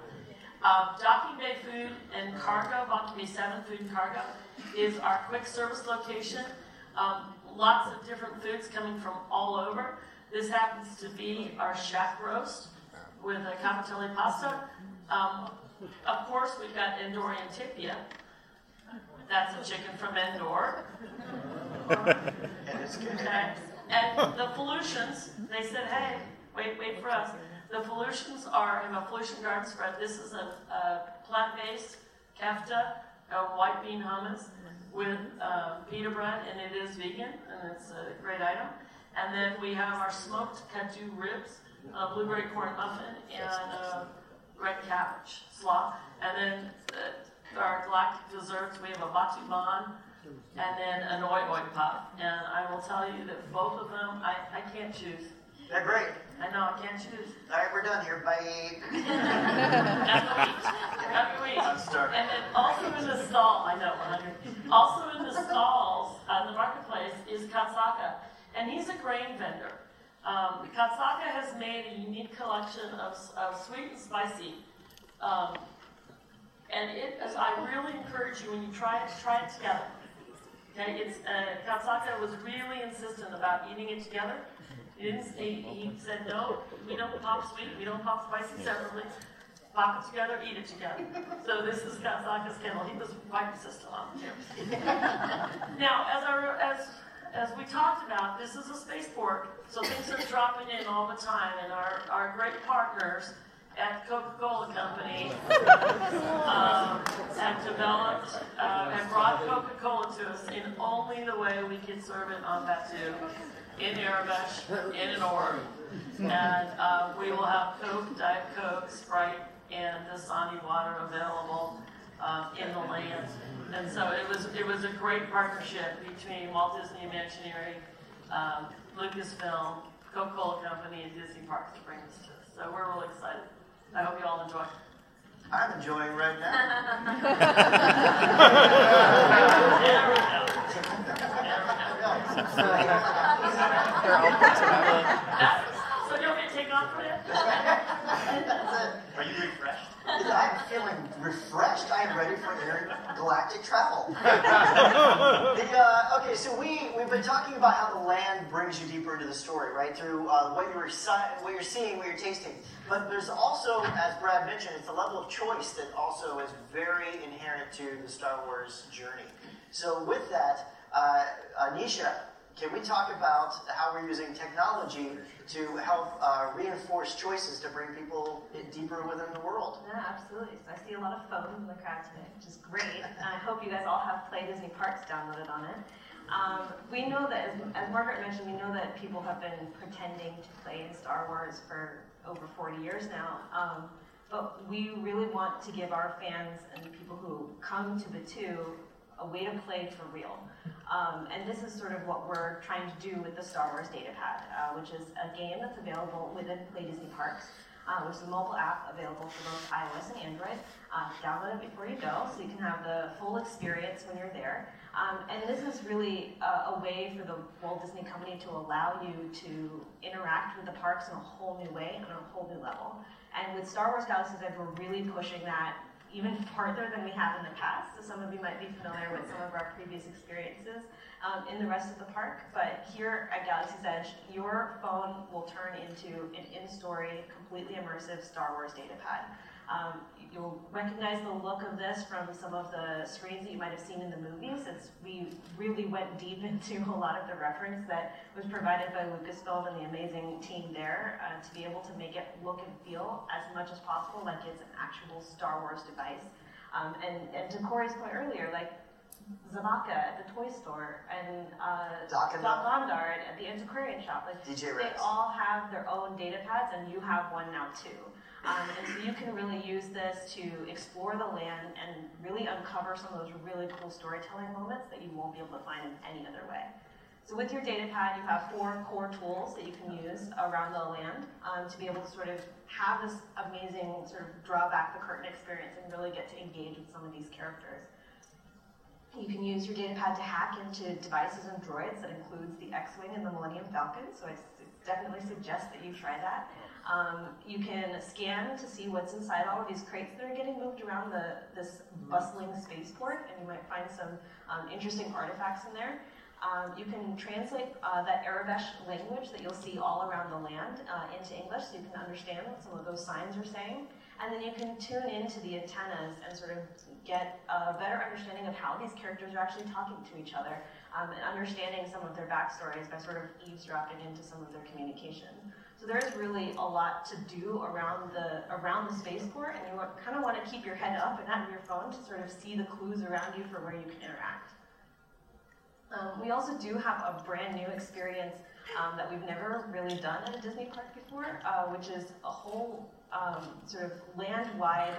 Speaker 9: Uh, Docking Bay Food and Cargo, Docking Bay 7 Food and Cargo, is our quick service location. Um, lots of different foods coming from all over. This happens to be our Shaak roast with a cavatelli pasta. Um, of course, we've got Endorian tip-yip. That's a chicken from Endor. [laughs] and it's Okay. And the Felucians, they said, hey, wait, wait for us. The Felucians are in a Felucian garden spread. This is a, a plant-based kefta, a white bean hummus with uh, pita bread, and it is vegan, and it's a great item. And then we have our smoked Kaadu ribs, a blueberry corn muffin, and a red cabbage slaw. And then uh, our galactic desserts, we have a Batuu-bon, and then an oi oi puff. And I will tell you that both of them, I, I can't choose.
Speaker 6: They're great.
Speaker 9: I know, I can't choose.
Speaker 6: All right, we're done here. Bye.
Speaker 9: After we, and then also in the stall, I know, we're hungry. Also in the stalls, uh, the marketplace, is Kat Saka. And he's a grain vendor. Um, Kat Saka has made a unique collection of, of sweet and spicy. Um, and it, as I really encourage you when you try it, try it together. Okay, it's uh, Kat Saka was really insistent about eating it together. He, didn't, he, he said, no, we don't pop sweet, we don't pop spicy separately. Pop it together, eat it together. So this is Kat Saka's Kettle. He was quite insistent on it too. [laughs] now, as our as as we talked about, this is a spaceport, so things are dropping in all the time, and our, our great partners at Coca-Cola Company [laughs] um, have developed, uh, have brought Coca-Cola to us in only the way we can serve it on Batuu, in Eremesh, in an orb. And uh, we will have Coke, Diet Coke, Sprite, and Dasani water available uh, in the land. And so it was it was a great partnership between Walt Disney Imagineering, um, Lucasfilm, Coca-Cola Company, and Disney Parks to bring this to us. So we're really excited. I hope you all enjoy.
Speaker 6: I'm enjoying right now.
Speaker 9: They're all put together. So you want me to take off for it?
Speaker 8: Are you refreshed?
Speaker 6: I'm feeling refreshed. I am ready for intergalactic travel. [laughs] the, uh, okay, so we, we've been talking about how the land brings you deeper into the story, right? Through uh, what, you're, what you're seeing, what you're tasting. But there's also, as Brad mentioned, it's a level of choice that also is very inherent to the Star Wars journey. So with that, uh, Anisha, can we talk about how we're using technology to help uh, reinforce choices to bring people deeper within the world?
Speaker 11: Yeah, absolutely. So I see a lot of phones in the crowd today, which is great. And I hope you guys all have Play Disney Parks downloaded on it. Um, we know that, as, as, Margaret mentioned, we know that people have been pretending to play in Star Wars for over 40 years now. Um, but we really want to give our fans and people who come to Batuu a way to play for real. Um, and this is sort of what we're trying to do with the Star Wars Datapad, uh, which is a game that's available within Play Disney Parks, uh, which is a mobile app available for both iOS and Android. Uh, download it before you go so you can have the full experience when you're there. Um, and this is really a, a, way for the Walt Disney Company to allow you to interact with the parks in a whole new way and on a whole new level. And with Star Wars Galaxy's Edge, we're really pushing that even farther than we have in the past. So some of you might be familiar with some of our previous experiences um, in the rest of the park. But here at Galaxy's Edge, your phone will turn into an in-story, completely immersive Star Wars data pad. Um, you'll recognize the look of this from some of the screens that you might have seen in the movies. It's, we really went deep [laughs] into a lot of the reference that was provided by Lucasfilm and the amazing team there uh, to be able to make it look and feel as much as possible like it's an actual Star Wars device. Um, and, and to Corey's point earlier, like Zabaka at the toy store and uh, Dok-Ondar at the antiquarian shop. Like
Speaker 6: DJ
Speaker 11: they all have their own data pads, and you have one now too. Um, and so you can really use this to explore the land and really uncover some of those really cool storytelling moments that you won't be able to find in any other way. So with your data pad, you have four core tools that you can use around the land um, to be able to sort of have this amazing sort of draw back the curtain experience and really get to engage with some of these characters. You can use your data pad to hack into devices and droids that includes the X-Wing and the Millennium Falcon, so I definitely suggest that you try that. Um, you can scan to see what's inside all of these crates that are getting moved around the, this bustling spaceport, and you might find some um, interesting artifacts in there. Um, you can translate uh, that Aurebesh language that you'll see all around the land uh, into English so you can understand what some of those signs are saying. And then you can tune into the antennas and sort of get a better understanding of how these characters are actually talking to each other um, and understanding some of their backstories by sort of eavesdropping into some of their communication. So there is really a lot to do around the around the spaceport, and you kind of want to keep your head up and not your phone to sort of see the clues around you for where you can interact. Um, we also do have a brand new experience um, that we've never really done at a Disney park before, uh, which is a whole um, sort of land-wide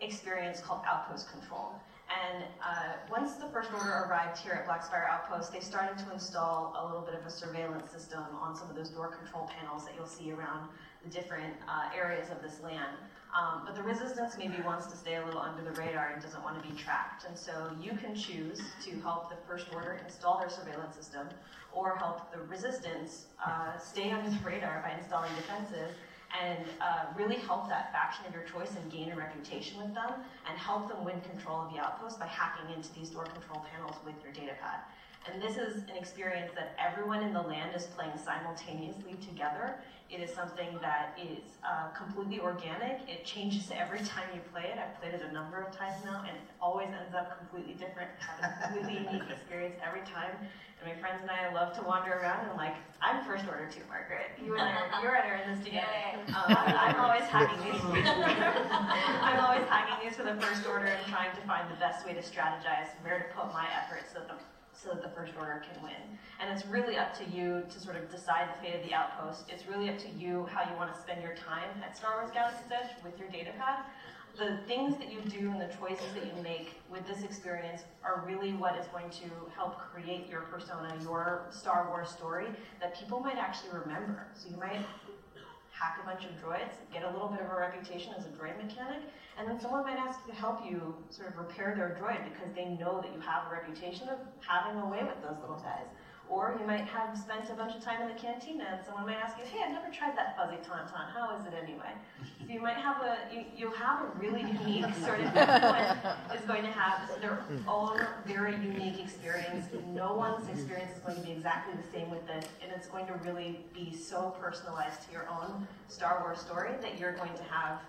Speaker 11: experience called Outpost Control. And uh, once the First Order arrived here at Blackspire Outpost, they started to install a little bit of a surveillance system on some of those door control panels that you'll see around the different uh, areas of this land. Um, but the resistance maybe wants to stay a little under the radar and doesn't want to be tracked. And so you can choose to help the First Order install their surveillance system or help the resistance uh, stay under the radar by installing defenses and uh, really help that faction of your choice and gain a reputation with them and help them win control of the outpost by hacking into these door control panels with your data pad. And this is an experience that everyone in the land is playing simultaneously together. It is something that is uh, completely organic. It changes every time you play it. I've played it a number of times now, and it always ends up completely different. Have a completely [laughs] unique experience every time. And my friends and I love to wander around and like, I'm first order too, Margaret. You and I, you and I are in this together. Um, I'm always hacking [laughs] these. [laughs] I'm always hacking these for the first order and trying to find the best way to strategize, where to put my efforts so that the so that the First Order can win. And it's really up to you to sort of decide the fate of the outpost. It's really up to you how you want to spend your time at Star Wars Galaxy's Edge with your data pad. The things that you do and the choices that you make with this experience are really what is going to help create your persona, your Star Wars story that people might actually remember. So you might hack a bunch of droids, get a little bit of a reputation as a droid mechanic, and then someone might ask you to help you sort of repair their droid because they know that you have a reputation of having a way with those little guys. Or you might have spent a bunch of time in the cantina and someone might ask you, hey, I've never tried that fuzzy tauntaun. How is it anyway? So you might have a, you, you'll have a really unique sort of, everyone is going to have their own very unique experience. No one's experience is going to be exactly the same with this, and it's going to really be so personalized to your own Star Wars story that you're going to have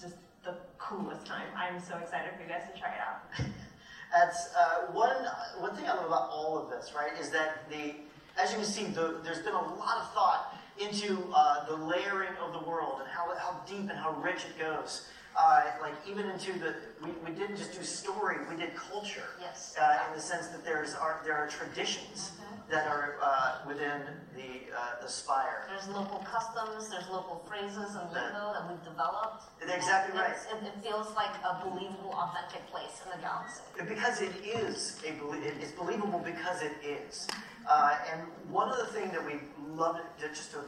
Speaker 11: just the coolest time. I'm so excited for you guys to try it out. [laughs]
Speaker 6: That's uh, one one thing I love about all of this, right? Is that the as you can see, the, there's been a lot of thought into uh, the layering of the world and how, how deep and how rich it goes. Uh, like even into the we, we didn't just do story, we did culture.
Speaker 7: Yes.
Speaker 6: Uh, in the sense that there's are, there are traditions that are uh, within the uh, the spire.
Speaker 7: There's local customs, there's local phrases and lingo that we've developed.
Speaker 6: Exactly right.
Speaker 7: It, it feels like a believable, authentic place in the galaxy.
Speaker 6: Because it is a it's believable because it is. Uh, and one of the things that we love to just to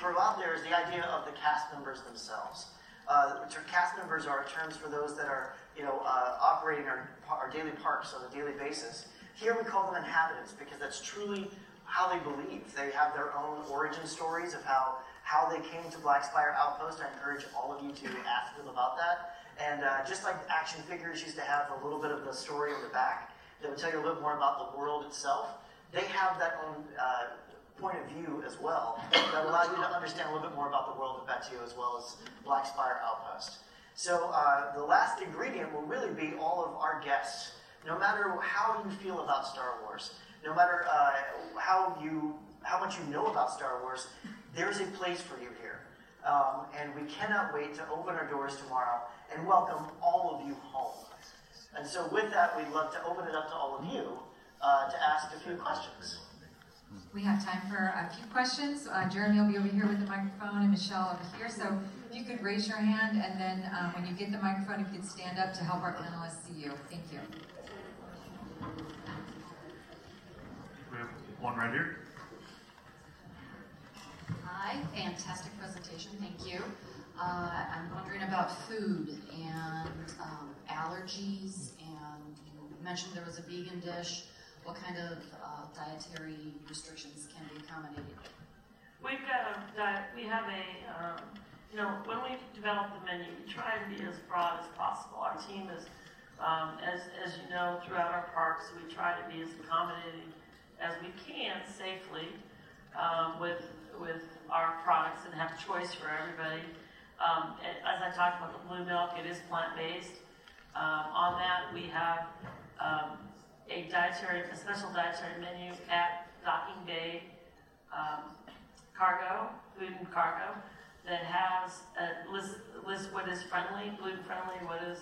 Speaker 6: throw out there is the idea of the cast members themselves. Uh, cast members are terms for those that are you know uh, operating our, our daily parks on a daily basis. Here we call them inhabitants because that's truly how they believe. They have their own origin stories of how how they came to Black Spire Outpost. I encourage all of you to ask them about that. And uh, just like action figures used to have a little bit of the story on the back that would tell you a little more about the world itself, they have that own uh, point of view as well that allow you to understand a little bit more about the world of Batuu as well as Black Spire Outpost. So uh, the last ingredient will really be all of our guests. No matter how you feel about Star Wars, no matter uh, how you how much you know about Star Wars, there's a place for you here. Um, and we cannot wait to open our doors tomorrow and welcome all of you home. And so, with that, we'd love to open it up to all of you uh, to ask a few questions.
Speaker 5: We have time for a few questions. Uh, Jeremy will be over here with the microphone and Michelle over here. So if you could raise your hand and then um, when you get the microphone, if you could stand up to help our panelists see you. Thank you.
Speaker 10: We have one right here.
Speaker 12: Hi, fantastic presentation, thank you. Uh, I'm wondering about food and um, allergies, and you mentioned there was a vegan dish. What kind of uh, dietary restrictions can be accommodated?
Speaker 9: We've got a diet, we have a, um, you know, when we develop the menu, we try and be as broad as possible. Our team is, um, as, as you know, throughout our parks, we try to be as accommodating as we can safely um, with, with our products and have choice for everybody. Um, as I talked about the blue milk, it is plant-based. Um, on that, we have um, a dietary, a special dietary menu at Docking Bay um, Cargo, Food and Cargo, that has a list, list what is friendly, gluten friendly, what is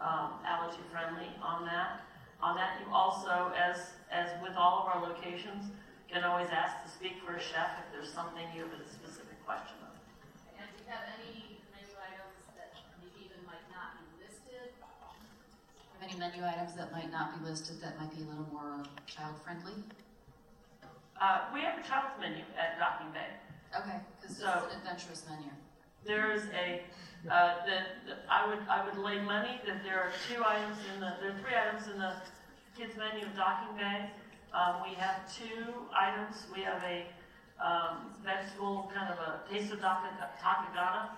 Speaker 9: um, allergy friendly on that. On that, you also, as as with all of our locations, can always ask to speak for a chef if there's something you have a specific question on.
Speaker 12: And do you have any menu items that maybe even might not be listed? Any menu items that might not be listed that might be a little more child-friendly?
Speaker 9: Uh, we have a child's menu at Docking Bay.
Speaker 12: Okay, because
Speaker 9: So-
Speaker 12: it's an adventurous menu.
Speaker 9: There is a, uh, the, the, I would, I would lay money that there are two items in the, there are three items in the kids menu of Docking Bay. Um, we have two items. We have a, um, vegetable, kind of a taste of taka- takagana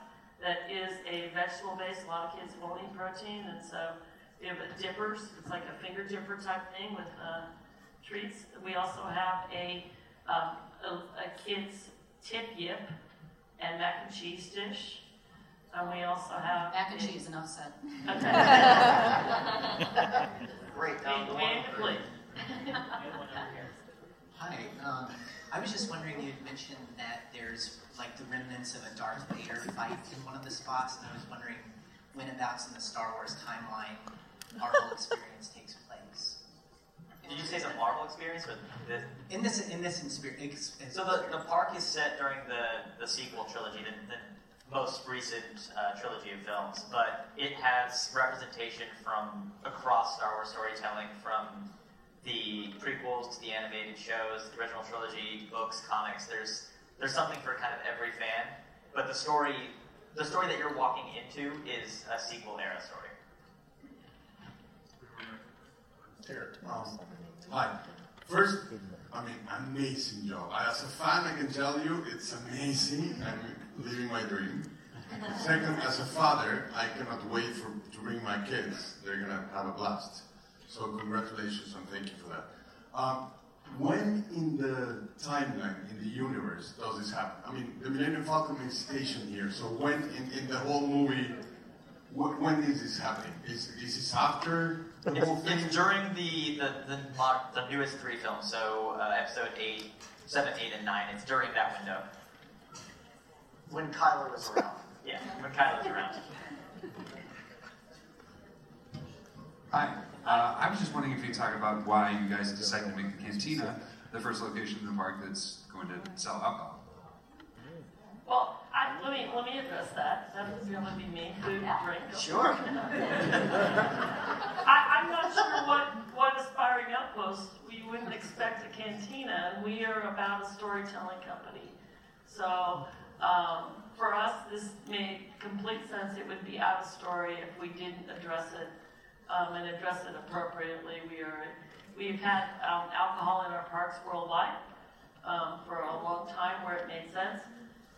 Speaker 9: that is a vegetable base. A lot of kids won't eat protein, and so we have a dippers. It's like a finger dipper type thing with, uh, treats. We also have a, um, a, a kid's tip yip and mac and cheese dish. And we also have
Speaker 12: Mac and
Speaker 9: a-
Speaker 12: cheese, enough said. [laughs]
Speaker 6: Great.
Speaker 9: We, we aim to.
Speaker 13: Hi. Um, I was just wondering, you had mentioned that there's like the remnants of a Darth Vader fight in one of the spots, and I was wondering when whenabouts in the Star Wars timeline whole experience takes place.
Speaker 8: Did you say the Marvel experience or the?
Speaker 13: In this, in this experience,
Speaker 8: So the, the park is set during the, the sequel trilogy, the, the most recent uh, trilogy of films, but it has representation from across Star Wars storytelling, from the prequels to the animated shows, the original trilogy, books, comics. There's there's something for kind of every fan but the story, the story that you're walking into is a sequel era story.
Speaker 14: Um, hi. First, I mean, amazing job. As a fan, I can tell you it's amazing. I'm living my dream. Second, as a father, I cannot wait for, to bring my kids. They're gonna have a blast. So congratulations and thank you for that. Um, when in the timeline, in the universe, does this happen? I mean, the Millennium Falcon is stationed here, so when in, in the whole movie, wh- when is this happening? Is, is this after
Speaker 8: It's, it's during the the, the, mo- the newest three films, so uh, episode eight, seven, eight, and nine. It's during that window.
Speaker 6: When Kylo was around.
Speaker 8: Yeah, when Kylo's around.
Speaker 15: Hi. Uh, I was just wondering if you could talk about why you guys decided to make the cantina the first location in the park that's going to sell alcohol.
Speaker 9: Well, I, let me let me address that. That was going to be me, food, drink.
Speaker 6: Sure. [laughs]
Speaker 9: I, I'm not sure what what aspiring outpost we wouldn't expect a cantina, and we are about a storytelling company. So um, for us, this made complete sense. It would be out of story if we didn't address it um, and address it appropriately. We are we've had um, alcohol in our parks worldwide um, for a long time where it made sense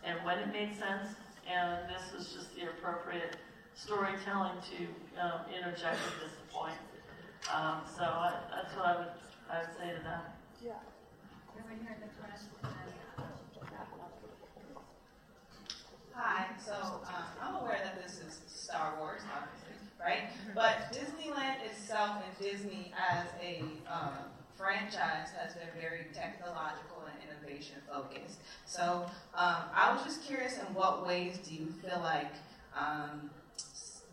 Speaker 9: and when it made sense, and this was just the appropriate storytelling to um, interject at this point. Um, so I, that's what I would I would say to that.
Speaker 16: Yeah.
Speaker 17: Hi, so um, I'm aware that this is Star Wars, obviously, right? But Disneyland itself and Disney as a um, franchise has been very technological and innovation focused. So um, I was just curious in what ways do you feel like um,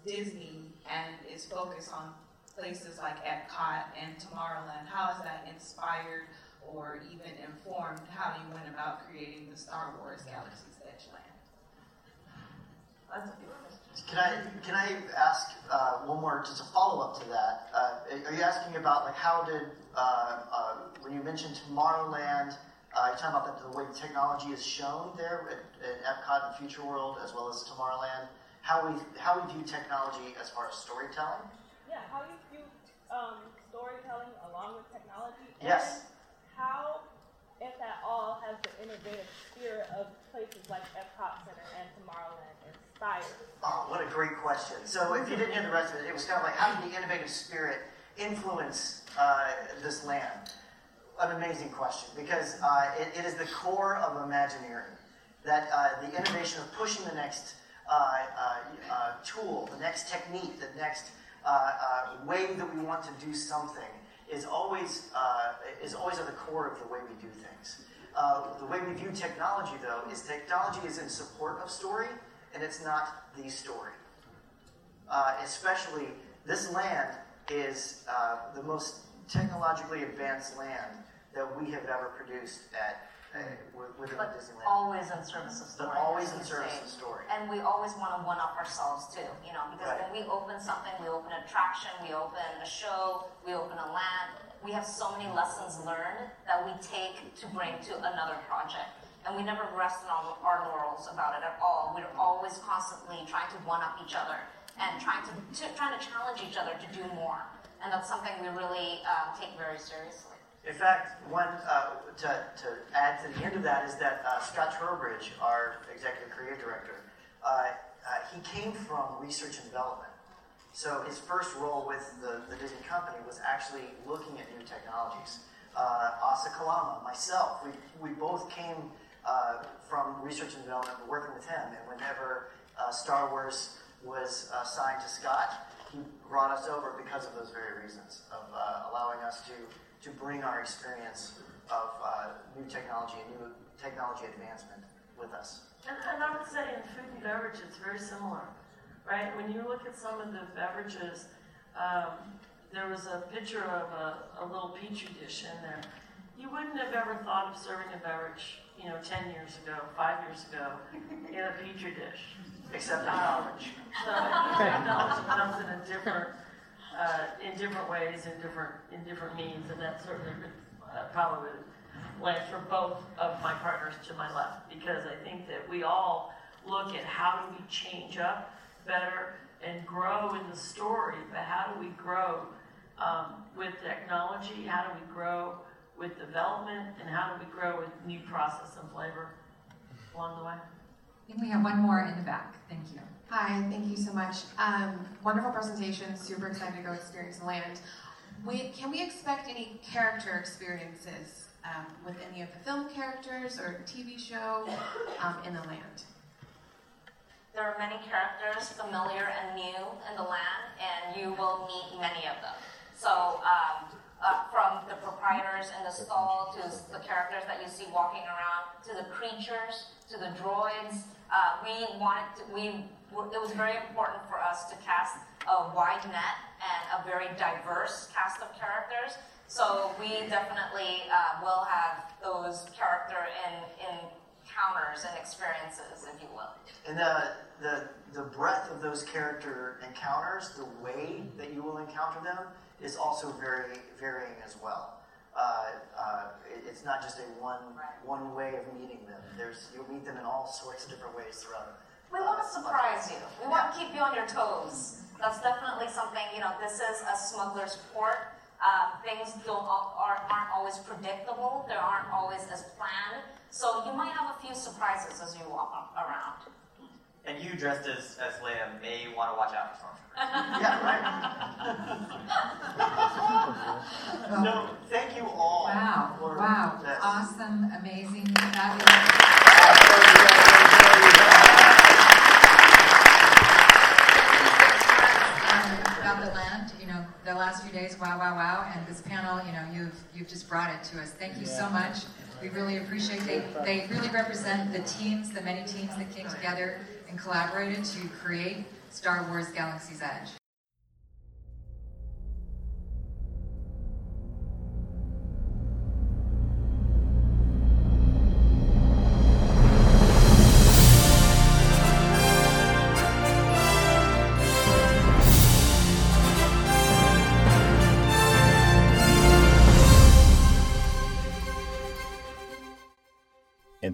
Speaker 17: Disney and its focus on places like Epcot and Tomorrowland, how has that inspired or even informed how you went about creating the Star Wars Galaxy's Edge land?
Speaker 9: That's a good.
Speaker 6: Can I can I ask uh, one more just a follow up to that? Uh, are you asking about like how did uh, uh, when you mentioned Tomorrowland? Uh, you're talking about the, the way technology is shown there at, at Epcot and Future World as well as Tomorrowland. How we how we view technology as far as storytelling?
Speaker 16: Yeah, how you view um, storytelling along with technology?
Speaker 6: Yes.
Speaker 16: How, if at all, has the innovative spirit of places like Epcot Center and Tomorrowland
Speaker 6: Oh, what a great question. So, if you didn't hear the rest of it, it was kind of like how did the innovative spirit influence uh, this land? An amazing question because uh, it, it is the core of Imagineering. That uh, the innovation of pushing the next uh, uh, uh, tool, the next technique, the next way that we want to do something is always is always at the core of the way we do things. The way we view technology, though, is technology is in support of story, and it's not the story. Uh, especially, this land is uh, the most technologically advanced land that we have ever produced at uh, wi- within
Speaker 7: But
Speaker 6: Disneyland.
Speaker 7: always in service of
Speaker 6: But
Speaker 7: story.
Speaker 6: always in service
Speaker 7: say.
Speaker 6: of story.
Speaker 7: And we always want to one up ourselves too, you know, because
Speaker 6: Right.
Speaker 7: when we open something, we open an attraction, we open a show, we open a land. We have so many lessons learned that we take to bring to another project. And we never rest on our, laurels about it at all. We're always constantly trying to one up each other and trying to, to trying to challenge each other to do more. And that's something we really um, take very seriously.
Speaker 6: In fact, one uh, to, to add to the end of that is that uh, Scott Trowbridge, our executive creative director, uh, uh, he came from research and development. So his first role with the, the Disney company was actually looking at new technologies. Uh, Asa Kalama, myself, we, we both came uh, from research and development, working with him, and whenever uh, Star Wars was uh, signed to Scott, he brought us over because of those very reasons of uh, allowing us to to bring our experience of uh, new technology and new technology advancement with us.
Speaker 9: And, and I would say in food and beverage, it's very similar, right? When you look at some of the beverages, um, there was a picture of a, a little petri dish in there. You wouldn't have ever thought of serving a beverage, you know, 10 years ago, five years ago, in a petri dish.
Speaker 6: Except
Speaker 9: Um,
Speaker 6: college.
Speaker 9: So technology comes in a different, uh, in different ways, in different, in different means, and that certainly uh, probably lands for both of my partners to my left, because I think that we all look at how do we change up better and grow in the story, but how do we grow um, with technology? How do we grow with development? And how do we grow with new process and flavor along the way?
Speaker 5: I think we have one more in the back. Thank you.
Speaker 18: Hi, thank you so much. Um, wonderful presentation. Super excited to go experience the land. We, can we expect any character experiences um, with any of the film characters or TV show um, in the land?
Speaker 7: There are many characters, familiar and new, in the land, and you will meet many of them. So, um, uh, from the proprietors in the stall to the characters that you see walking around, to the creatures, to the droids, uh, we wanted to, we it was very important for us to cast a wide net and a very diverse cast of characters. So we definitely uh, will have those character in, encounters and experiences, if you will.
Speaker 6: And the, the, the breadth of those character encounters, the way that you will encounter them, is also very varying as well. Uh, uh, it's not just a one one way of meeting them. There's you'll meet them in all sorts of different ways throughout.
Speaker 7: We want to surprise you. We want to keep you on your toes. That's definitely something. You know, this is a smuggler's port. Uh, things don't aren't, aren't always predictable. They aren't always as planned. So you might have a few surprises as you walk around.
Speaker 8: And you dressed as, as Leia may want to watch out for stormtroopers. [laughs]
Speaker 6: yeah, right. [laughs] so thank you all.
Speaker 5: Wow,
Speaker 6: for
Speaker 5: wow,
Speaker 6: this.
Speaker 5: awesome, amazing, fabulous. about the land, you know, the last few days, wow, wow, wow, and this panel, you know, you've you've just brought it to us. Thank you so much. We really appreciate they they really represent the teams, the many teams that came together and collaborated to create Star Wars Galaxy's Edge.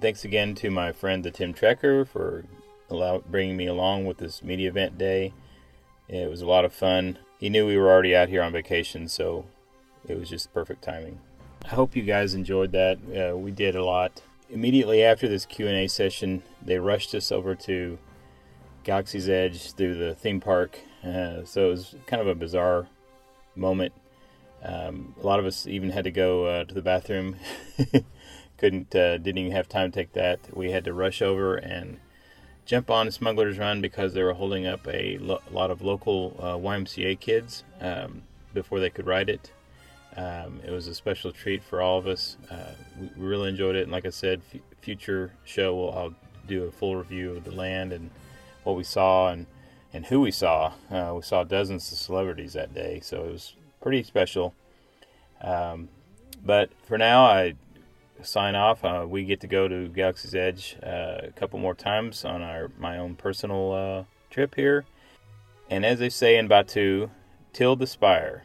Speaker 4: Thanks again to my friend the Tim Tracker for allow, bringing me along with this media event day. It was a lot of fun. He knew we were already out here on vacation, so it was just perfect timing. I hope you guys enjoyed that. Uh, we did a lot. Immediately after this Q&A session, they rushed us over to Galaxy's Edge through the theme park. Uh, so it was kind of a bizarre moment. Um, a lot of us even had to go uh, to the bathroom. [laughs] Couldn't, uh, didn't even have time to take that. We had to rush over and jump on Smuggler's Run because they were holding up a lo- lot of local uh, YMCA kids um, before they could ride it. Um, it was a special treat for all of us. Uh, we, we really enjoyed it, and like I said, f- future show will I'll do a full review of the land and what we saw and and who we saw. Uh, we saw dozens of celebrities that day, so it was pretty special. Um, but for now, I sign off. Uh, we get to go to Galaxy's Edge uh, a couple more times on our my own personal uh, trip here. And as they say in Batuu, till the spire.